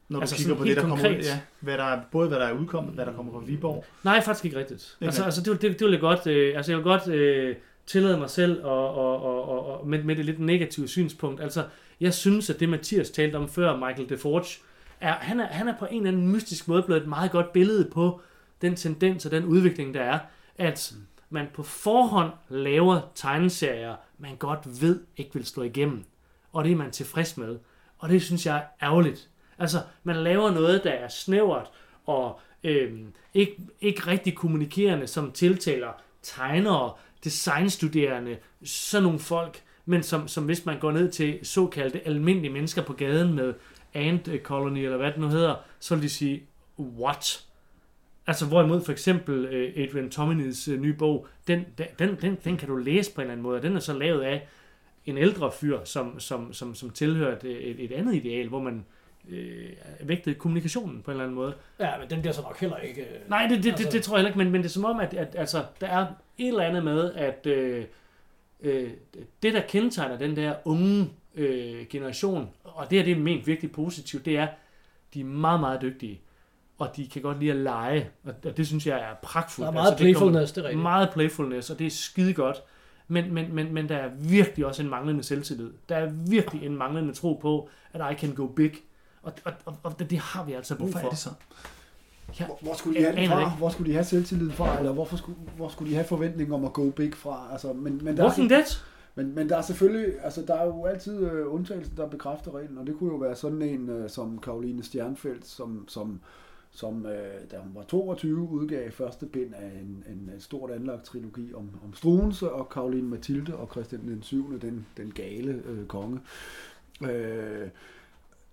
Når Altså du kigger på det, der kommer ud, konkret? ja, hvad der er, både hvad der er udkommet, hvad der kommer fra Viborg. Nej, faktisk ikke rigtigt. Altså, altså det, det, det vil jeg godt, øh, altså jeg vil godt øh, tillade mig selv og, og, og, og, og med, med det lidt negative synspunkt. Altså, jeg synes, at det Mathias talte om før, Michael DeForge, er, han, er, han er på en eller anden mystisk måde blevet et meget godt billede på den tendens og den udvikling, der er, at man på forhånd laver tegneserier, man godt ved ikke vil stå igennem. Og det er man tilfreds med. Og det synes jeg er ærgerligt. Altså, man laver noget, der er snævert og øh, ikke, ikke rigtig kommunikerende, som tiltaler tegnere, designstuderende, sådan nogle folk. men som, som hvis man går ned til såkaldte almindelige mennesker på gaden med Ant Colony, eller hvad det nu hedder, så vil de sige, what? Altså hvorimod for eksempel øh, Adrian Tominis øh, nye bog, den, den, den, den kan du læse på en eller anden måde, og den er så lavet af en ældre fyr, som, som, som, som tilhører et, et, et andet ideal, hvor man øh, vægtede kommunikationen på en eller anden måde. Ja, men den bliver så nok heller ikke... øh, Nej, det, det, altså, Altså- det, det tror jeg heller ikke, men, men det er som om, at, at altså, der er et eller andet med, at øh, øh, det, der kendetegner den der unge øh, generation, og det her det er ment virkelig positivt, det er, de er meget, meget dygtige, og de kan godt lide at lege, og, og det synes jeg er pragtfuldt. Der er meget det kommer- playfulness, det er rigtigt. Meget playfulness, og det er skide godt. Men, men, men, men der er virkelig også en manglende selvtillid. Der er virkelig en manglende tro på, at I can go big. Og, og, og, og det, det har vi altså brug Hvorfor for. er det så? Ja. Hvor, hvor skulle de have fra? ikke. Hvor skulle de have selvtillid fra? Eller hvorfor skulle, hvor skulle de have forventning om at go big fra? Altså, men, men, der er, Walking Dead? men, men der er selvfølgelig, altså der er jo altid øh, undtagelsen, der bekræfter reglen, og det kunne jo være sådan en øh, som Karoline Stjernfeldt, som, som, som øh, da hun var 22, udgav første bind af en, en øh, stort anlagt trilogi om, om Struense og Karoline Mathilde og Christian den 7., den, den gale øh, konge. Øh,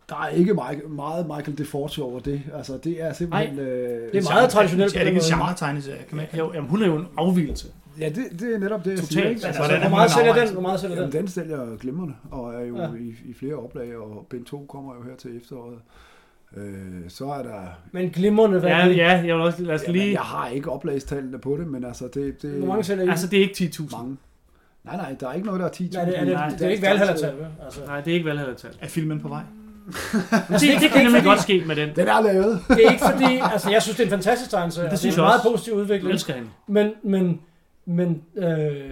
der er ikke meget, meget Michael DeForge over det. Altså, det er simpelthen... Øh, Det er meget traditionelt Er det ikke en genre-tegneserie? Kan man, Jo, jamen, hun er jo en afvielse. Ja, det, det er netop det, jeg Totalt. siger. Ikke? Altså, Altså, Hvor er meget sælger den? Hvor meget sælger Jamen, den? den sælger glimrende, og er jo Ja. ja. i, i flere oplag, og Bind 2 kommer jo her til efteråret. Øh, så er der... Men glimrende, hvad Ja, er det? ja, jeg vil også lad os Jamen, lige... jeg har ikke oplagstallene på det, men altså det... det Hvor mange sælger I? Altså, det er ikke 10.000. mange. Nej, nej, der er ikke noget, der er 10.000. Nej, det, er, det, Nej, det, det er ikke Valhalla-tal, vel? Altså, Nej, det er ikke valghallertal. er filmen på vej? Det, det kan nemlig godt ske med den. Den er lavet. det er ikke fordi, altså jeg synes, det er en fantastisk tegneserie. Det Altså, synes det er jeg en meget positiv Jeg udvikling. elsker hende. Men, men, men øh,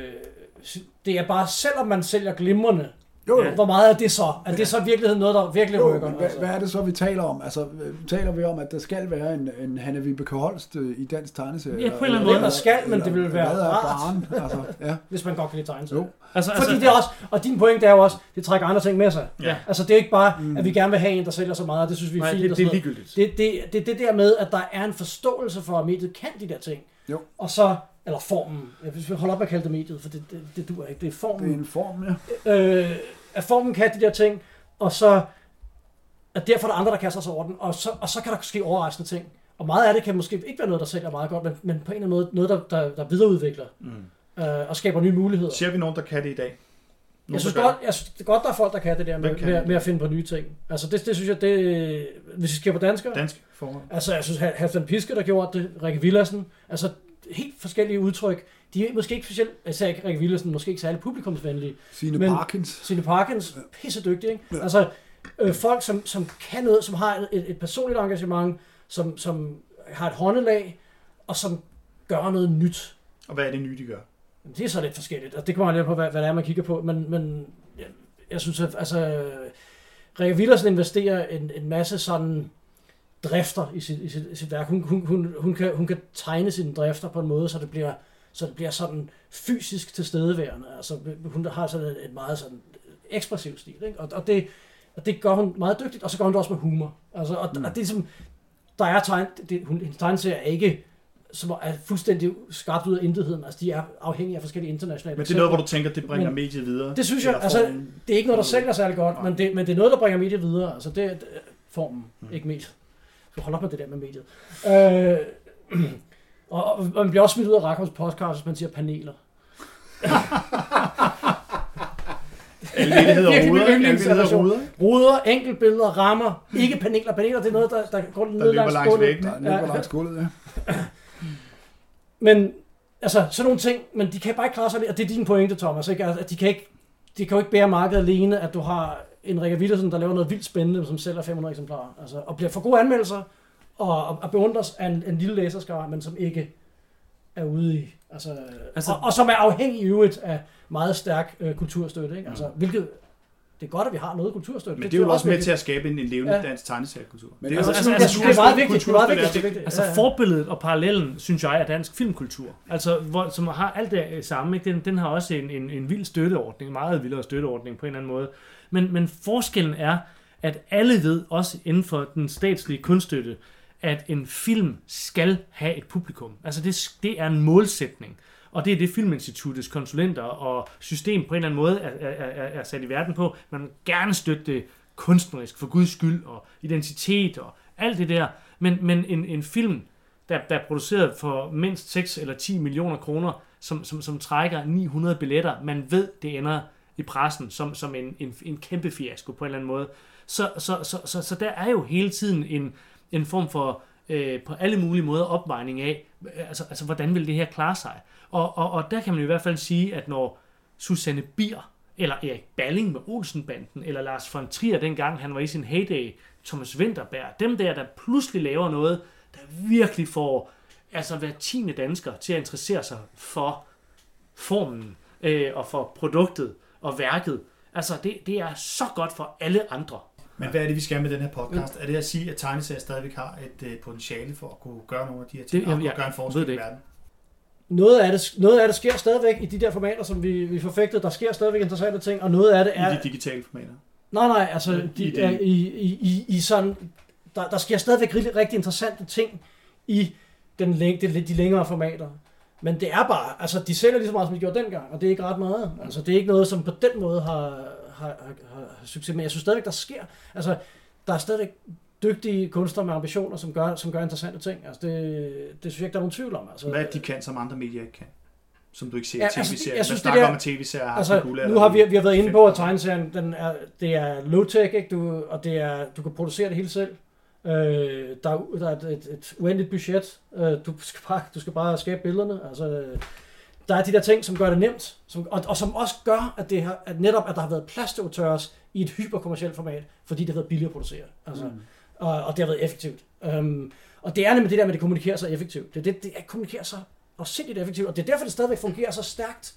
det er bare, selvom man sælger glimrende, Jo, jo. Ja. hvor meget er det så? Er det så i virkeligheden noget, der virkelig Jo, rykker? hvad, hvad er det så, vi taler om? Altså, øh, taler vi om, at der skal være en, en Hanne Vibeke Holst øh, i dansk tegneserie? Ja, på en eller anden måde. Der skal, men det ville være rart. Barn? Altså, ja. Hvis man godt kan lide tegneserier. Jo. Altså, Fordi altså, det er også, og din pointe er jo også, det trækker andre ting med sig. Ja. Altså det er ikke bare, at vi gerne vil have en, der sælger så meget, og det synes vi er nej, fint. det, og det er sådan ligegyldigt. Det, det, det, det der med, at der er en forståelse for, at mediet kan de der ting. Jo. Og så, eller formen. Jeg vil holde op med at kalde det mediet, for det, det, det duer ikke. Det er Det formen. er en form, ja. øh, at formen kan de der ting, og så at derfor er der andre, der kaster sig over den, og så, og så kan der ske overraskende ting. Og meget af det kan måske ikke være noget, der sælger meget godt, men, men på en eller anden måde noget, der, der, der videreudvikler Mm. øh, og skaber nye muligheder. Ser vi nogen, der kan det i dag? Nogen, Jeg synes, godt, jeg synes det er godt, der er folk, der kan det der med, kan med, det? med at finde på nye ting. Altså det, det synes jeg, det, hvis vi skal på danskere, det? Dansk forhold. altså jeg synes, Halvdan Piske, der gjorde det, Rikke Villadsen, altså helt forskellige udtryk. De er måske ikke specielt, sagde ikke Rikke Villadsen, måske ikke særlig publikumsvenlige, Signe Men- Parkins. Signe Parkins, pisse dygtig, ikke? Ja. Altså, øh, folk, som, som kan noget, som har et, et personligt engagement, som, som har et håndelag, og som gør noget nyt. Og hvad er det nye, de gør? Jamen, Det er så lidt forskelligt, og det kommer lidt på, hvad, hvad det er, man kigger på, men, men jeg, jeg synes, at altså, Rikke Villersen investerer en, en masse sådan drifter i sit, i sit, i sit værk. Hun, hun, hun, hun, kan, hun kan tegne sine drifter på en måde, så det bliver, så det bliver sådan fysisk tilstedeværende. Altså, hun har sådan et, et meget sådan ekspressiv stil, ikke? Og, og, det, og det gør hun meget dygtigt, og så gør hun det også med humor. Altså, og, mm. og det er som, der er tegn, det, hun, hendes tegneserier er ikke som er fuldstændig skabt ud af intetheden. Altså, de er afhængige af forskellige internationale Men det er noget, hvor du tænker, det bringer Men- mediet videre? Det synes jeg, altså, formen? det er ikke noget, der sælger særlig godt, Nej. men det, men det er noget, der bringer mediet videre. Altså, det er det er formen, mm. ikke mediet. Så hold op med det der med mediet. Øh, og, og, man bliver også smidt ud af Rakons podcast, hvis man siger paneler. Alle det hedder ruder, ikke? Alle hedder yndlingssituation. ruder, enkeltbilleder, rammer, ikke paneler. Paneler, det er noget, der, der går ned langs gulvet. Der løber langs gulvet, ja. Men, altså, sådan nogle ting, men de kan bare ikke klare sig, og det er din pointe, Thomas, ikke? Altså, de kan ikke, de kan jo ikke bære markedet alene, at du har en Rikke Villersen, der laver noget vildt spændende, som sælger 500 eksemplarer, altså, og bliver for gode anmeldelser, og, og, og beundres af en, en lille læserskare, men som ikke er ude i, altså, Altså- altså og, og, som er afhængig i øvrigt af meget stærk øh, kulturstøtte, ikke? Altså, hvilket, det er godt, at vi har noget kulturstøtte. Men det er jo også med vigtigt. til at skabe en, en levende Ja. dansk tegneseriekultur. Men det er altså, også- jeg synes, det er meget vigtigt, det er meget vigtigt. Det er vigtigt. Altså Ja, ja. forbilledet og parallellen, synes jeg, er dansk filmkultur. Altså, hvor, som har alt det samme. Ikke? Den, den har også en, en, en vild støtteordning, en meget vildere støtteordning på en eller anden måde. Men, men forskellen er, at alle ved, også inden for den statslige kunststøtte, at en film skal have et publikum. Altså det, det er en målsætning. Og det er det Filminstituttets konsulenter og system på en eller anden måde er, er, er, er sat i verden på. Man vil gerne støtte det kunstnerisk, for guds skyld, og identitet og alt det der. Men, men en, en film, der, der er produceret for mindst 6 eller 10 millioner kroner, som, som, som trækker 900 billetter, man ved, det ender i pressen som, som en, en, en kæmpe fiasko på en eller anden måde. Så, så, så, så, så der er jo hele tiden en, en form for øh, på alle mulige måder opvejning af, øh, altså, altså hvordan vil det her klare sig. Og, og, og der kan man i hvert fald sige, at når Susanne Bier, eller Erik Balling med Olsenbanden, eller Lars von Trier dengang han var i sin heyday, Thomas Winterberg, dem der, der pludselig laver noget, der virkelig får altså hver tiende dansker til at interessere sig for formen øh, og for produktet og værket. Altså, det, det er så godt for alle andre. Men hvad er det, vi skal med den her podcast? Er det at sige, at tegneserier stadigvæk har et uh, potentiale for at kunne gøre nogle af de her ting, Det- og jeg- gøre en forskel ved det i verden? Noget af, det, noget af det sker stadigvæk i de der formater, som vi, vi forfægtede. Der sker stadigvæk interessante ting, og noget af det er... I de digitale formater. Nej, nej, altså I de, det- er, i, i, i, i sådan, der, der sker stadigvæk rigtig, rigtig interessante ting i den, læng- de, de længere formater. Men det er bare, altså de sælger lige så meget, som de gjorde dengang, og det er ikke ret meget. Altså det er ikke noget, som på den måde har, har, har, har, succes, men jeg synes stadigvæk, der sker, altså der er stadigvæk dygtige kunstnere med ambitioner, som gør, som gør interessante ting. Altså det, det synes jeg ikke, der er nogen tvivl om. Altså, Hvad det, de kan, som andre medier ikke kan? Som du ikke ser i Ja, altså, tv-serier. jeg Man synes, det snakker der- om, at tv-serier har Altså, guld nu har vi, vi har været inde på, at tegneserien, den er, det er low-tech, ikke? Du, og det er, du kan producere det hele selv. Øh, der, er, der er et, et, et uendeligt budget. Øh, du, skal bare, du skal bare skabe billederne. Altså, øh, der er de der ting, som gør det nemt, som, og, og som også gør, at, det har, at netop at der har været plads til auteurs i et hyperkommercielt format, fordi det har været billigt at producere. Altså, mm. og, og det har været effektivt. Um, og det er nemlig det der med, at det kommunikerer så effektivt. Det, det, det er- kommunikerer så afsindigt effektivt, og det er derfor, det stadigvæk fungerer så stærkt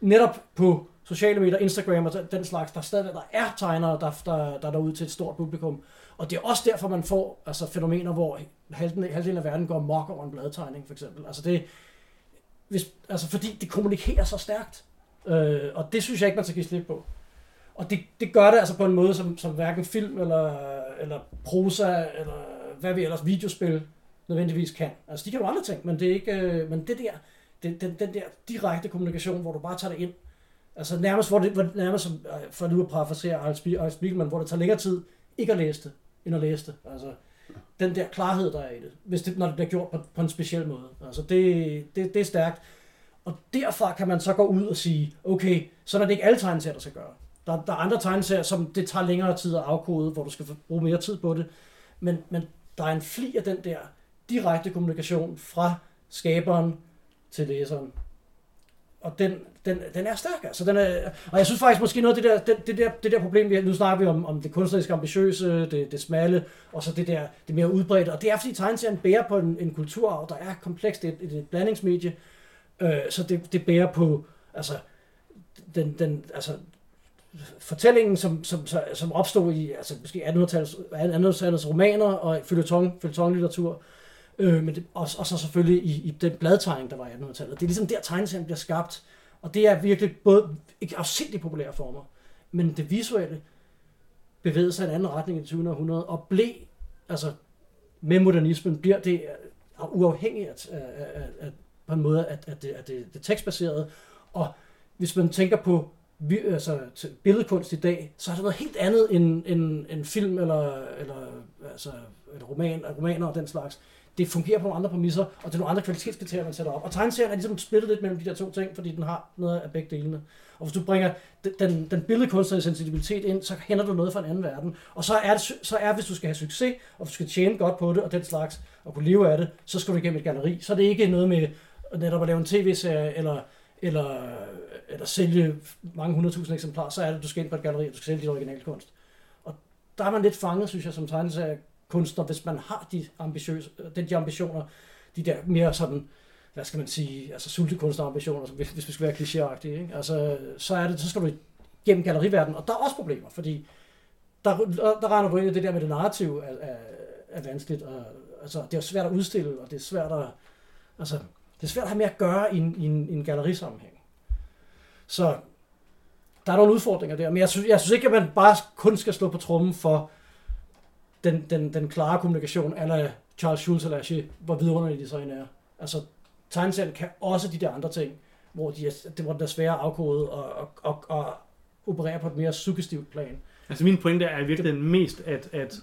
netop på sociale medier, Instagram og den slags, der stadig der er tegnere, der, der, der er derude til et stort publikum. Og det er også derfor, man får altså, fænomener, hvor halvdelen, halvdelen af verden går mok over en bladtegning, for eksempel. Altså, det, hvis, altså fordi det kommunikerer så stærkt. Øh, og det synes jeg ikke, man skal give slip på. Og det, det gør det altså på en måde, som, som hverken film eller, eller prosa, eller hvad vi ellers, videospil, nødvendigvis kan. Altså, de kan jo andre ting, men det er ikke, øh, men det der, den, den, den der direkte kommunikation, hvor du bare tager det ind, altså nærmest, hvor det, hvor nærmest som, øh, for nu at parafrasere Ejl Spiegelman, hvor det tager længere tid ikke at læse det, end at læse det. Altså, den der klarhed, der er i det, hvis det, når det bliver gjort på, på en speciel måde. Altså, det, det, det er stærkt. Og derfra kan man så gå ud og sige, okay, så er det ikke alle tegneserier, der skal gøre. Der, der er andre tegneserier, som det tager længere tid at afkode, hvor du skal bruge mere tid på det. Men, men der er en fli af den der direkte kommunikation fra skaberen til læseren. Og den, den, den er stærk, altså. Den er, og jeg synes faktisk måske noget af det der, det, det der, det der problem, vi nu snakker vi om, om det kunstnerisk ambitiøse, det, det smalle, og så det der, det mere udbredte. Og det er fordi tegneserien bærer på en, en kulturarv, der er komplekst, det er et, et blandingsmedie, øh, så det, det bærer på, altså, den, den, altså, fortællingen, som, som, som, som opstod i altså, måske 1800-tallets 1800 romaner og følgetong, følgetong-litteratur, øh, men det, og, og så selvfølgelig i, i den bladtegning, der var i 1800-tallet. Det er ligesom der, tegneserien bliver skabt, og det er virkelig både ikke afsindigt populære former, men det visuelle bevægede sig i en anden retning i det 20. århundrede, og blev, altså med modernismen, bliver det øh, uafhængigt af, af, af, af, på en måde, at, at, det, at det, det tekstbaserede. og hvis man tænker på vi, altså, billedkunst i dag, så er det noget helt andet end, end, end film eller, eller altså, et roman, romaner og den slags. Det fungerer på nogle andre præmisser, og det er nogle andre kvalitetskriterier, man sætter op. Og tegneserien er ligesom splittet lidt mellem de der to ting, fordi den har noget af begge delene. Og hvis du bringer den, den, den billedkunstneriske sensibilitet ind, så henter du noget fra en anden verden. Og så er, det, så er, hvis du skal have succes, og du skal tjene godt på det, og den slags, og kunne leve af det, så skal du igennem et galleri. Så er det ikke noget med netop at lave en tv-serie, eller, eller, eller sælge mange hundredtusind eksemplarer, så er det, du skal ind på et galleri, og du skal sælge dit originalkunst. Og der er man lidt fanget, synes jeg, som kunstner, hvis man har de, ambitiøse, de, ambitioner, de der mere sådan, hvad skal man sige, altså sultekunstnerambitioner, hvis, hvis vi skal være klichéagtige, ikke? Altså, så er det, så skal du gennem galleriverdenen, og der er også problemer, fordi der, der, der regner du ind i det der med det narrativ er, er, er vanskeligt, og altså, det er svært at udstille, og det er svært at, altså, det er svært at have med at gøre i en, i en, i en gallerisammenhæng. Så der er nogle udfordringer der, men jeg synes, jeg synes ikke, at man bare kun skal slå på trummen for den, den, den klare kommunikation, eller Charles Schulz eller Lachey, hvor vidunderlige de så end er. Altså, tegneserien kan også de der andre ting, hvor de er, det var der svære afkode og, og, og, og operere på et mere suggestivt plan. Altså min pointe er i virkeligheden mest, at, at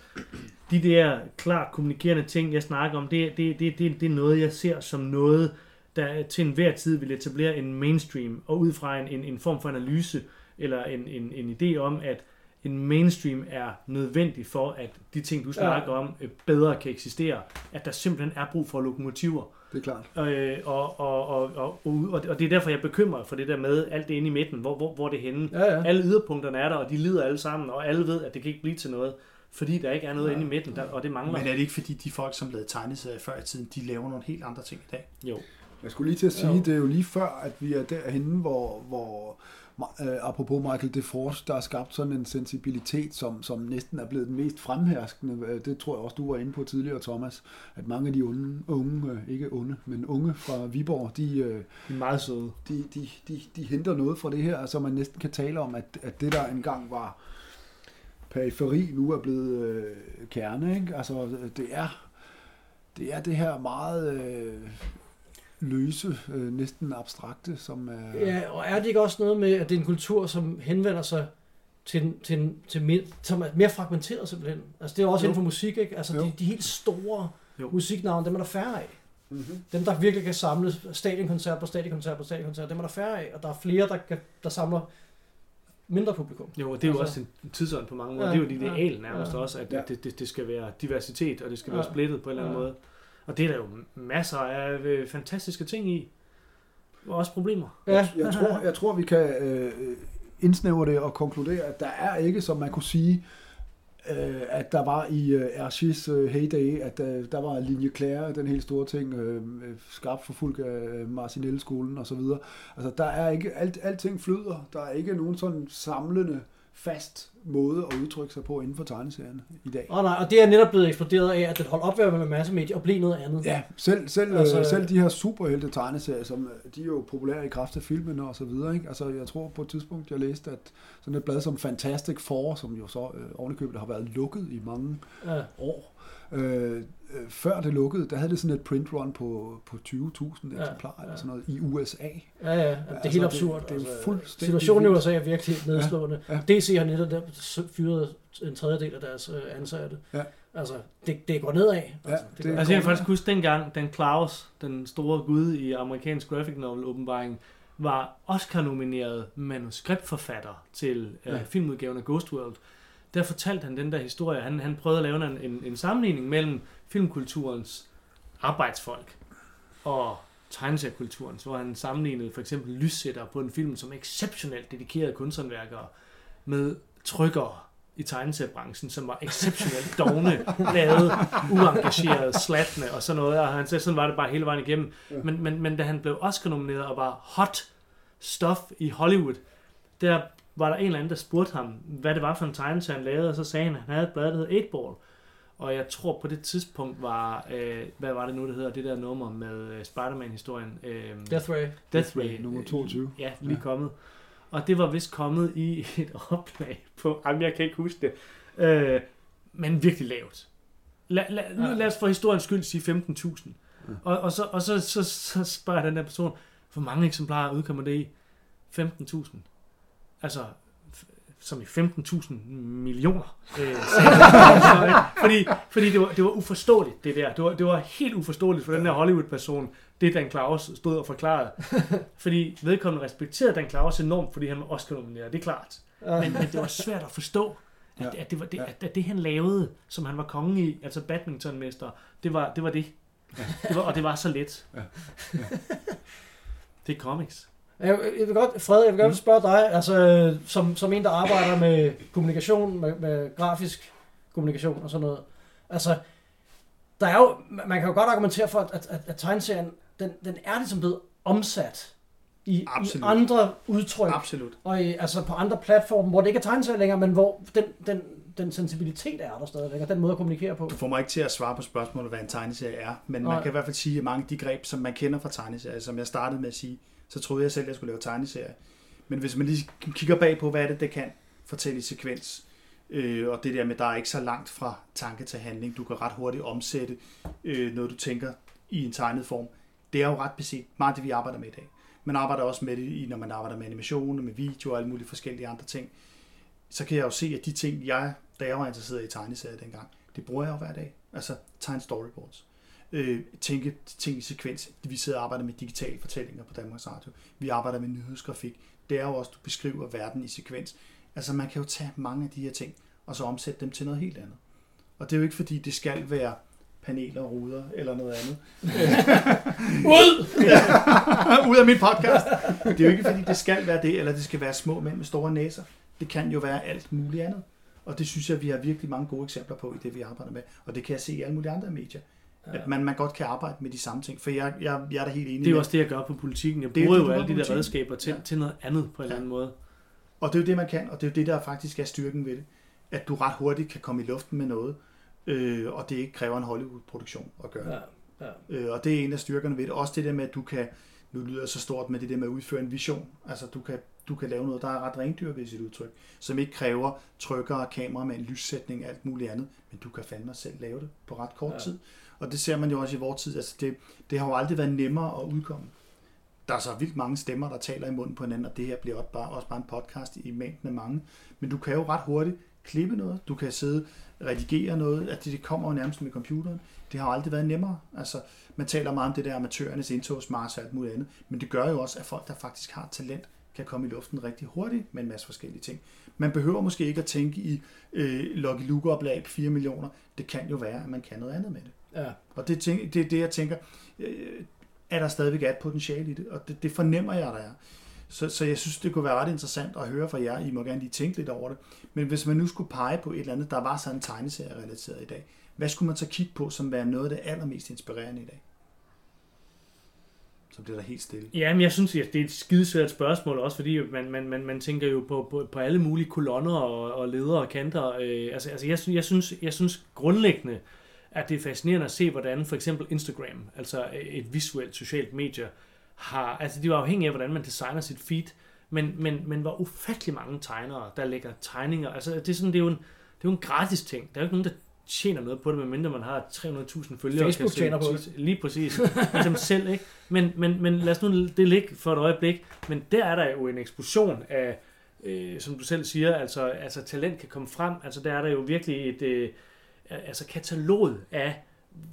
de der klart kommunikerende ting, jeg snakker om, det, det, det, det, det er noget, jeg ser som noget, der til enhver tid vil etablere en mainstream, og ud fra en, en, en form for analyse, eller en, en, en idé om, at en mainstream er nødvendig for, at de ting, du snakker ja. om, øh, bedre kan eksistere. At der simpelthen er brug for lokomotiver. Det er klart. Øh, og, og, og, og, og, og det er derfor, jeg er bekymret for det der med alt det inde i midten. Hvor, hvor, hvor det er henne. Ja, ja. Alle yderpunkterne er der, og de lider alle sammen, og alle ved, at det kan ikke blive til noget. Fordi der ikke er noget Ja. inde i midten, der, og det mangler. Men er det ikke fordi, de folk, som lavede tegneserier før i tiden, de laver nogle helt andre ting i dag? Jo. Jeg skulle lige til at sige, Jo. det er jo lige før, at vi er derhenne, hvor, hvor øh, apropos Michael DeForce, der har skabt sådan en sensibilitet, som, som næsten er blevet den mest fremherskende. Øh, Det tror jeg også, du var inde på tidligere, Thomas, at mange af de unge, unge øh, ikke unge, men unge fra Viborg, de, øh, De er meget søde. de, de, de, de henter noget fra det her, så man næsten kan tale om, at, at det der engang var periferi, nu er blevet øh, kerne. Ikke? Altså, det er, det er det her meget øh, løse, øh, næsten abstrakte, som er... Ja, og er det ikke også noget med, at det er en kultur, som henvender sig til, til, til mere, som er mere fragmenteret simpelthen? Altså det er også Jo. inden for musik, ikke? Altså Jo. de, de helt store Jo. musiknavne, dem er der færre af. Mm-hmm. Dem, der virkelig kan samle stadionkoncert på stadionkoncert på stadionkoncert, dem er der færre af. Og der er flere, der, kan, der samler mindre publikum. Jo, og det er jo Altså- også en tidsånd på mange måder. Ja, det er jo et ideal nærmest ja. også, at Ja. det, det, det skal være diversitet, og det skal være Ja. splittet på en eller anden Ja. måde. Og det er der jo masser af øh, fantastiske ting i. Og også problemer. Jeg, jeg, tror, jeg tror, vi kan øh, indsnævre det og konkludere, at der er ikke, som man kunne sige, øh, at der var i øh, Archis øh, heyday, at øh, der var linje Claire, den helt store ting, øh, øh, skarpt forfulgt af øh, Marcinelle-skolen og så videre. Altså, der er ikke, alt, alting flyder. Der er ikke nogen sådan samlende, fast måde at udtrykke sig på inden for tegneserien i dag. Og, nej, og det er netop blevet eksploderet af, at den holdt op med at være massemedie og blev noget andet. Ja, selv, selv, Altså- selv de her superhelte tegneserier, som øh, de er jo populære i kraft af filmene og så videre. Ikke? Altså, jeg tror på et tidspunkt, jeg læste, at sådan et blad som Fantastic Four, som jo så øh, ovenikøbet har været lukket i mange Ja. år, øh, øh, før det lukkede, der havde det sådan et print run på, på 20.000 Ja, eksemplarer ja. eller sådan noget i USA. Ja, ja, det er Altså, helt absurd. det- det er jo altså, fuldstændig Situationen i. USA er virkelig helt nedslående. Ja, DC har netop der fyret en tredjedel af deres øh, ansatte. Ja. Altså, det, det går nedad. Ja, Altså, det- går- Altså jeg kan faktisk huske dengang, den Klaus, den store gud i amerikansk graphic novel åbenbaring, var Oscar-nomineret manuskriptforfatter til øh, Ja. filmudgaven af Ghost World. Der fortalte han den der historie. Han, han prøvede at lave en, en, en sammenligning mellem filmkulturens arbejdsfolk og tegneseriekulturens, hvor han sammenlignede for eksempel lyssætter på en film som exceptionelt dedikerede kunsthåndværkere med trykkere i tegneseriebranchen, som var exceptionelt dogne, lavede uengageret, slatne og sådan noget, og han sagde, sådan var det bare hele vejen igennem. Men, men, men da han blev Oscar-nomineret og var hot stuff i Hollywood, der var der en eller anden, der spurgte ham, hvad det var for en tegneserie, han lavede, og så sagde han, at han havde et blad, der hed 8 Ball. Og jeg tror på det tidspunkt var, øh, hvad var det nu, det hedder, det der nummer med øh, Spider-Man-historien? Øh, Death Ray. Death Ray. Nummer 22. Ja, lige Ja. kommet. Og det var vist kommet i et oplag på, jamen jeg kan ikke huske det, øh, men virkelig lavt. La, la, nu Ja. lad os for historiens skyld sige 15.000. Ja. Og, og, så, og så, så, så spørger den der person, hvor mange eksemplarer udkommer det i? 15.000. Altså, som i 15.000 millioner. Øh, fordi fordi det, var, det var uforståeligt, det der. Det var, det var helt uforståeligt for den der Hollywood-person, det Dan Claus stod og forklarede. fordi vedkommende respekterede Dan Claus enormt, fordi han var Oscar-nomineret, det er klart. Men, men det var svært at forstå, at, at, det var det, at, at det han lavede, som han var konge i, altså badmintonmester, det var det. Var det. det var, og det var så let. Det er comics. Jeg, jeg vil godt, Fred, jeg vil godt Mm. spørge dig, altså, som, som en, der arbejder med kommunikation, med, med grafisk kommunikation og sådan noget. Altså, der er jo, man kan jo godt argumentere for, at, at, at tegneserien, den, den er ligesom blevet omsat i, i andre udtryk, Absolut. og i, altså på andre platforme, hvor det ikke er tegneserier længere, men hvor den, den, den sensibilitet er der stadigvæk, og den måde at kommunikere på. Du får mig ikke til at svare på spørgsmålet, hvad en tegneserie er, men Nej. man kan i hvert fald sige, at mange af de greb, som man kender fra tegneserier, som jeg startede med at sige, så troede jeg selv, at jeg skulle lave tegneserier. Men hvis man lige kigger bag på, hvad er det, det kan fortælle i sekvens, Øh, og det der med, der er ikke så langt fra tanke til handling. Du kan ret hurtigt omsætte øh, noget, du tænker i en tegnet form. Det er jo ret beset meget det, vi arbejder med i dag. Man arbejder også med det, i, når man arbejder med animation med video og alle mulige forskellige andre ting. Så kan jeg jo se, at de ting, jeg, da jeg var interesseret i tegneserier dengang, det bruger jeg jo hver dag. Altså tegne storyboards. Øh, tænke ting i sekvens. Vi sidder og arbejder med digitale fortællinger på Danmarks Radio. Vi arbejder med nyhedsgrafik. Det er jo også, du beskriver verden i sekvens. Altså man kan jo tage mange af de her ting, og så omsætte dem til noget helt andet. Og det er jo ikke fordi, det skal være paneler, ruder eller noget andet. Ud! Ud af min podcast. Det er jo ikke fordi, det skal være det, eller det skal være små mænd med store næser. Det kan jo være alt muligt andet. Og det synes jeg, vi har virkelig mange gode eksempler på i det, vi arbejder med. Og det kan jeg se i alle mulige andre medier. Ja. At man, man godt kan arbejde med de samme ting. For jeg, jeg, jeg er da helt enig Det er jo også det, jeg gør på politikken. Jeg er bruger det, jo alle de der redskaber til, Ja. til noget andet på en eller Ja. anden måde. Og det er jo det, man kan, og det er jo det, der faktisk er styrken ved det. At du ret hurtigt kan komme i luften med noget, øh, og det ikke kræver en Hollywood-produktion at gøre. Ja, ja. Øh, og det er en af styrkerne ved det. Også det der med, at du kan, nu lyder så stort med det der med at udføre en vision. Altså du kan, du kan lave noget, der er ret rendyrket i sit udtryk, som ikke kræver trykker, kamera med en lyssætning og alt muligt andet, men du kan fandme selv lave det på ret kort ja. tid. Og det ser man jo også i vores tid. Altså det, det har jo aldrig været nemmere at udkomme. Der er så vildt mange stemmer, der taler i munden på hinanden, og det her bliver også bare, også bare en podcast i mængden af mange. Men du kan jo ret hurtigt klippe noget, du kan sidde redigere noget, at det, det kommer jo nærmest med computeren. Det har jo aldrig været nemmere. Altså, man taler meget om det der amatørernes indtogsmars og alt muligt andet, men det gør jo også, at folk, der faktisk har talent, kan komme i luften rigtig hurtigt med en masse forskellige ting. Man behøver måske ikke at tænke i øh, Lucky Luke-oplag 4 millioner. Det kan jo være, at man kan noget andet med det. Ja. Og det, det er det, jeg tænker, øh, er der stadigvæk er et potentiale i det, og det, det fornemmer jeg, der er. Så, så jeg synes, det kunne være ret interessant at høre fra jer. I må gerne lige tænke lidt over det. Men hvis man nu skulle pege på et eller andet, der var sådan en tegneserie relateret i dag, hvad skulle man så kigge på, som være noget af det allermest inspirerende i dag? Så bliver der helt stille. Ja, men jeg synes, det er et skidesvært spørgsmål, også fordi man, man, man, man tænker jo på, på, på alle mulige kolonner og, og ledere og kanter. Øh, altså, altså jeg, synes, jeg, synes, jeg synes grundlæggende, at det er fascinerende at se, hvordan for eksempel Instagram, altså et visuelt socialt medie, har, altså de var afhængige af, hvordan man designer sit feed, men, men, men hvor ufattelig mange tegnere, der lægger tegninger. Altså det er, sådan, det er, jo, en, det er jo en gratis ting. Der er jo ikke nogen, der tjener noget på det, medmindre man har 300.000 følgere. Facebook se- tjener på det. Lige præcis. Dem selv, ikke? Men, men, men lad os nu det ligge for et øjeblik. Men der er der jo en eksplosion af, øh, som du selv siger, altså, altså talent kan komme frem. Altså der er der jo virkelig et øh, altså katalog af,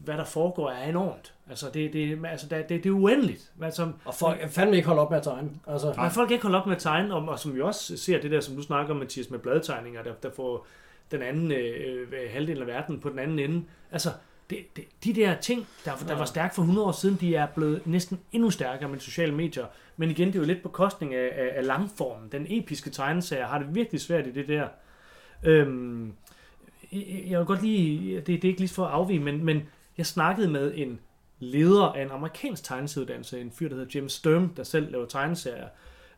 hvad der foregår, er enormt. Altså det, det, altså, det, det, det er uendeligt. Altså, Og folk kan fandme ikke holde op med at tegne. Altså, Nej, folk kan ikke holde op med at tegne, og, og som vi også ser det der, som du snakker om, Mathias, med bladtegninger, der, der får den anden øh, halvdel af verden på den anden ende. Altså, det, det, de der ting, der, der var stærke for 100 år siden, de er blevet næsten endnu stærkere med sociale medier. Men igen, det er jo lidt på kostning af, af, af langformen. Den episke tegneserie har det virkelig svært i det der. Øhm, jeg jeg vil godt lige, det, det er ikke lige for at afvige, men, men jeg snakkede med en leder af en amerikansk tegneserieuddannelse, en fyr, der hedder James Sturm, der selv laver tegneserier,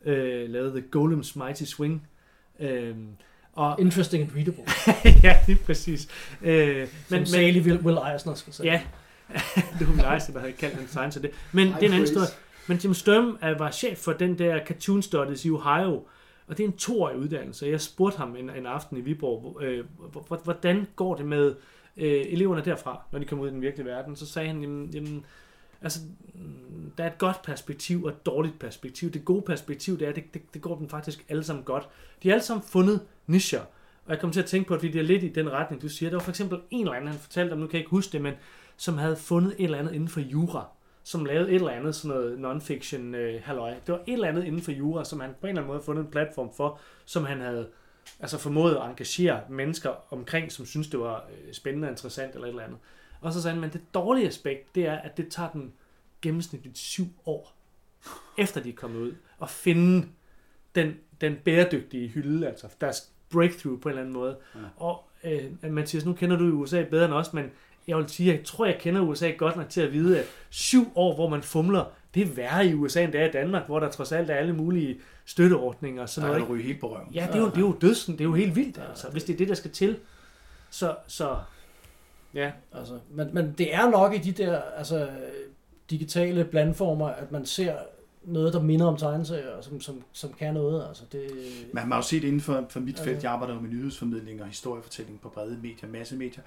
øh, lavede The Golem's Mighty Swing. Øhm, og, interesting and readable. ja, lige præcis. Øh, Men, Som men, Sally Will, Will Eisner skal sige. ja, det var mig, der havde kaldt en tegn til det. Men det er en anden historie. Men Jim Sturm er, var chef for den der Cartoon Studies i Ohio, og det er en toårig uddannelse. Jeg spurgte ham en, en aften i Viborg, øh, hvordan går det med øh, eleverne derfra, når de kommer ud i den virkelige verden? Så sagde han, jamen, jamen altså, mm, der er et godt perspektiv og et dårligt perspektiv. Det gode perspektiv, det er, det, det, det går dem faktisk alle sammen godt. De har alle sammen fundet nischer. Og jeg kom til at tænke på, at vi er lidt i den retning, du siger. Der var for eksempel en eller anden, han fortalte om, nu kan jeg ikke huske det, men som havde fundet et eller andet inden for jura som lavede et eller andet sådan noget non-fiction øh, halløj. Det var et eller andet inden for jura, som han på en eller anden måde havde fundet en platform for, som han havde altså formået at engagere mennesker omkring, som synes det var øh, spændende og interessant eller et eller andet. Og så sagde han, men det dårlige aspekt, det er, at det tager den gennemsnitligt syv år, efter de er kommet ud, at finde den, den bæredygtige hylde, altså deres breakthrough på en eller anden måde. Ja. Og øh, Mathias, nu kender du USA bedre end os, men jeg vil sige, jeg tror, jeg kender USA godt nok til at vide, at syv år, hvor man fumler, det er værre i USA, end det er i Danmark, hvor der trods alt er alle mulige støtteordninger og Så sådan noget. ryge helt på røven. Ja, det er jo, det er jo dødsen, det er jo helt vildt, altså, hvis det er det, der skal til. Så, så ja, Altså, men, men det er nok i de der altså, digitale blandformer, at man ser noget, der minder om tegneserier, og som, som, som kan noget. Altså, det, Man har jo set inden for, for mit Ja. felt, jeg arbejder jo med nyhedsformidling og historiefortælling på brede medier, masse medier.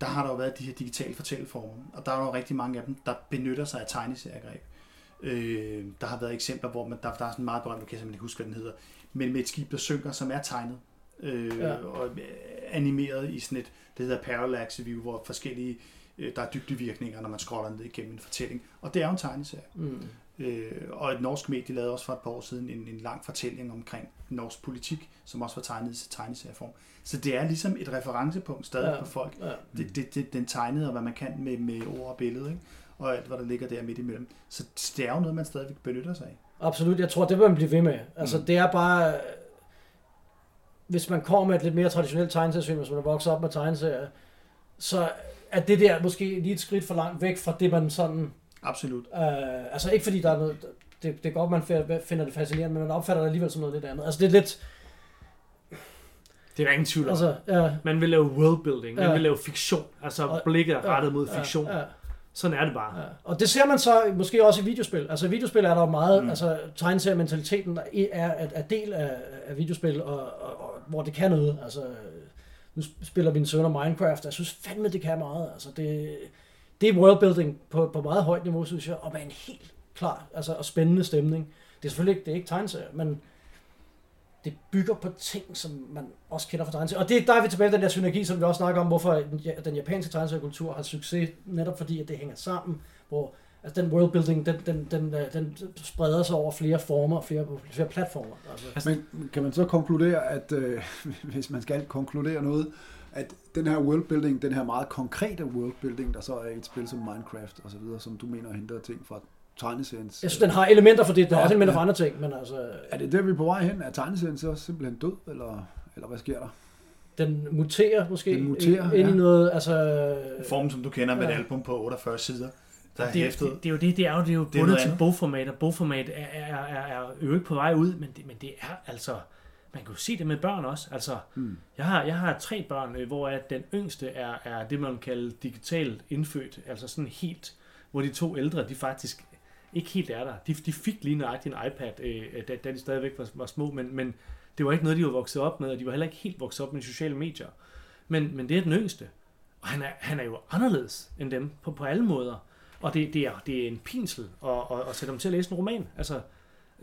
Der har der jo været de her digitale fortælleformer, og der er jo rigtig mange af dem, der benytter sig af tegneseriegreb. Øh, der har været eksempler, hvor man, der, der er sådan en meget berømt, jeg kan simpelthen ikke huske, hvad den hedder, men med et skib, der synker, som er tegnet. Øh, Ja. ja. og øh, animeret i sådan et, det hedder parallax view, hvor forskellige, øh, der er dybdevirkninger, når man scroller ned igennem en fortælling. Og det er jo en tegneserie. mm, Øh, og et norsk medie lavede også for et par år siden en, en lang fortælling omkring norsk politik, som også var tegnet i tegneserieform. Så det er ligesom et referencepunkt stadig Ja. på folk. ja. Det, det, det, den tegnede, og hvad man kan med, med ord og billede, ikke? og alt, hvad der ligger der midt imellem. Så det er jo noget, man stadig benytter sig af. Absolut, jeg tror, det vil man blive ved med. Altså, Mm. det er bare... Hvis man kommer med et lidt mere traditionelt tegneseriesyn, hvis man er vokset op med tegneserier, så er det der måske lige et skridt for langt væk fra det, man sådan... Absolut. Øh, altså ikke fordi der er noget... Det, det er godt, man finder det fascinerende, men man opfatter det alligevel som noget lidt andet. Altså det er lidt... Det er der ingen tvivl om. Altså, ja, Man vil lave worldbuilding, man Ja. vil lave fiktion. Altså Og- blikket er ja, rettet mod ja, fiktion. Ja, Sådan er det bare. Ja. Og det ser man så måske også i videospil. Altså i videospil er der jo meget, mm. Mm. altså tegneseriementaliteten er, er, er del af, af videospil, og, og, og, hvor det kan noget. Altså, nu spiller mine sønner Minecraft, og jeg synes fandme, det kan meget. Altså det, det er worldbuilding på, på meget højt niveau, synes jeg, og med en helt klar altså, og spændende stemning. Det er selvfølgelig ikke, det er ikke tegneserier, men det bygger på ting, som man også kender fra tegneserier. Og det, der er vi tilbage til den der synergi, som vi også snakker om, hvorfor den, japanske tegneseriekultur har succes, netop fordi, at det hænger sammen, hvor altså, den worldbuilding, den, den, den, øh, den spreder sig over flere former, flere, flere platformer. Altså, Men kan man så konkludere, at øh, hvis man skal konkludere noget, at den her worldbuilding, den her meget konkrete worldbuilding, der så er i et spil som Minecraft og så videre, som du mener henter ting fra tegneseriens... jeg synes, den har elementer for det, der er Ja, også elementer ja. for andre ting, men altså, Er det der, vi er på vej hen? Er tegneserien så simpelthen død, eller, eller hvad sker der? den muterer måske Den muterer, ind i ja. noget, altså... Form, som du kender med et Ja. album på 48 sider, der er det, er- hæftet. det, det, er jo det, det er jo, det er jo bundet til bogformat, og bogformat er, er, er, er jo ikke på vej ud, men det, men det er altså, man kan jo se det med børn også. Altså, Hmm. jeg har, jeg har tre børn, øh, hvor at den yngste er, er det, man kalder digitalt indfødt, altså sådan helt, hvor de to ældre, de faktisk ikke helt er der. De, de fik lige nøjagtigt en iPad, øh, da, da de stadigvæk var, var små, men, men det var ikke noget, de var vokset op med, og de var heller ikke helt vokset op med sociale medier. Men, men det er den yngste. Og han er, han er jo anderledes end dem på, på alle måder. Og det, det, er, det er en pinsel at, at, at sætte dem til at læse en roman. Altså,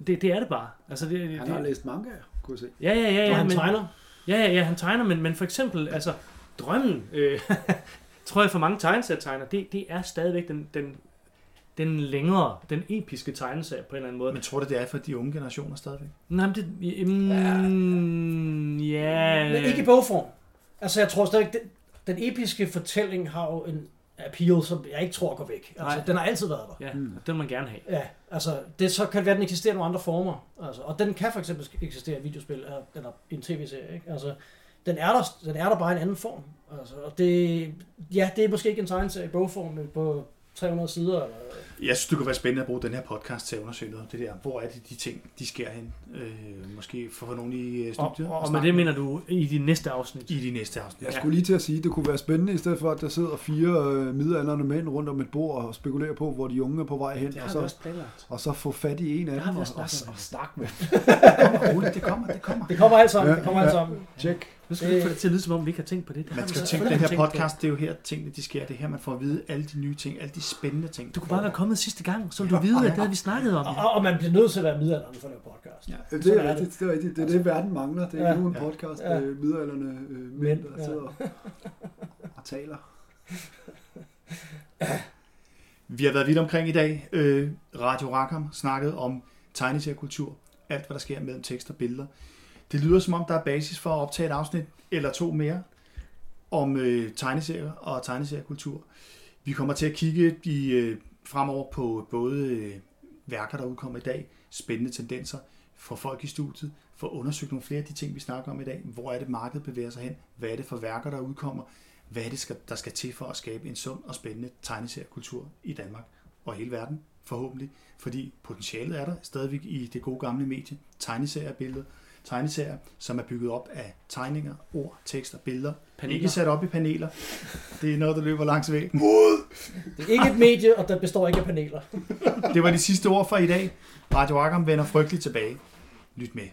det, det er det bare. Altså, det, det, Han har læst manga, kunne jeg se. Ja, ja, ja. ja han men, tegner. Ja, ja, ja, han tegner, men, men for eksempel, altså, drømmen, øh, tror jeg for mange tegneserietegner, det, det er stadigvæk den, den, den længere, den episke tegneserie på en eller anden måde. Men tror du, det er for de unge generationer stadigvæk? Nej, men det... Mm, ja, Men ikke i bogform. Altså, jeg tror stadig, den, den episke fortælling har jo en appeal, som jeg ikke tror går væk. Altså, Nej. den har altid været der. Ja, Mm. den vil man gerne have. Ja, altså, det så kan det være, at den eksisterer i nogle andre former. Altså, og den kan for eksempel eksistere i et videospil, eller, en tv-serie, ikke? Altså, den er, der, den er der bare i en anden form. Altså, og det, ja, det er måske ikke en tegneserie i bogform, men på 300 sider. Eller, Jeg synes, det kunne være spændende at bruge den her podcast til at undersøge noget om det der. Hvor er det, de ting, de sker hen? Øh, måske for nogen i øh, Og, studiet. og, at og med det mener du i de næste afsnit. I de næste afsnit. Jeg Ja. skulle lige til at sige, at det kunne være spændende, i stedet for at der sidder fire øh, midaldrende mænd rundt om et bord og spekulerer på, hvor de unge er på vej hen, Det og så, også planlagt. og så få fat i en af dem og, og, og snakke med Det kommer roligt, det kommer, det kommer. det kommer alt sammen. Ja, det kommer alt ja. sammen. Nu skal vi ikke få det til at lyde, som om vi ikke har tænkt på det. Man skal tænke, den her podcast, det er jo her tingene, de sker. Det er her, man får at vide alle de nye ting, alle de spændende ting. Du kunne bare være kommet sidste gang, så ville du vide, at det havde vi snakket om. Og, og man bliver nødt til at være midalderen for at lave podcast. Ja. Det er er rigtigt, det er rigtigt. Det er det, verden mangler. Det er nu en podcast, er midalderne øh, mænd, der ja. sidder og taler. Vi har været vidt omkring i dag. Øh, Radio Rackham snakket om tegneseriekultur. Alt, hvad der sker mellem tekst og billeder. Det lyder som om, der er basis for at optage et afsnit eller to mere om øh, tegneserier og tegneseriekultur. Vi kommer til at kigge i, øh, fremover på både øh, værker, der udkommer i dag, spændende tendenser, for folk i studiet, for at undersøge nogle flere af de ting, vi snakker om i dag. Hvor er det, markedet bevæger sig hen? Hvad er det for værker, der udkommer? Hvad er det, skal- der skal til for at skabe en sund og spændende tegneseriekultur i Danmark og hele verden, forhåbentlig. Fordi potentialet er der stadigvæk i det gode gamle medie, tegneseriebilledet tegneserier, som er bygget op af tegninger, ord, tekster, billeder. Paneler. Ikke sat op i paneler. Det er noget, der løber langs væggen. Det er ikke et medie, og der består ikke af paneler. Det var de sidste ord for i dag. Radio Rackham vender frygteligt tilbage. Lyt med.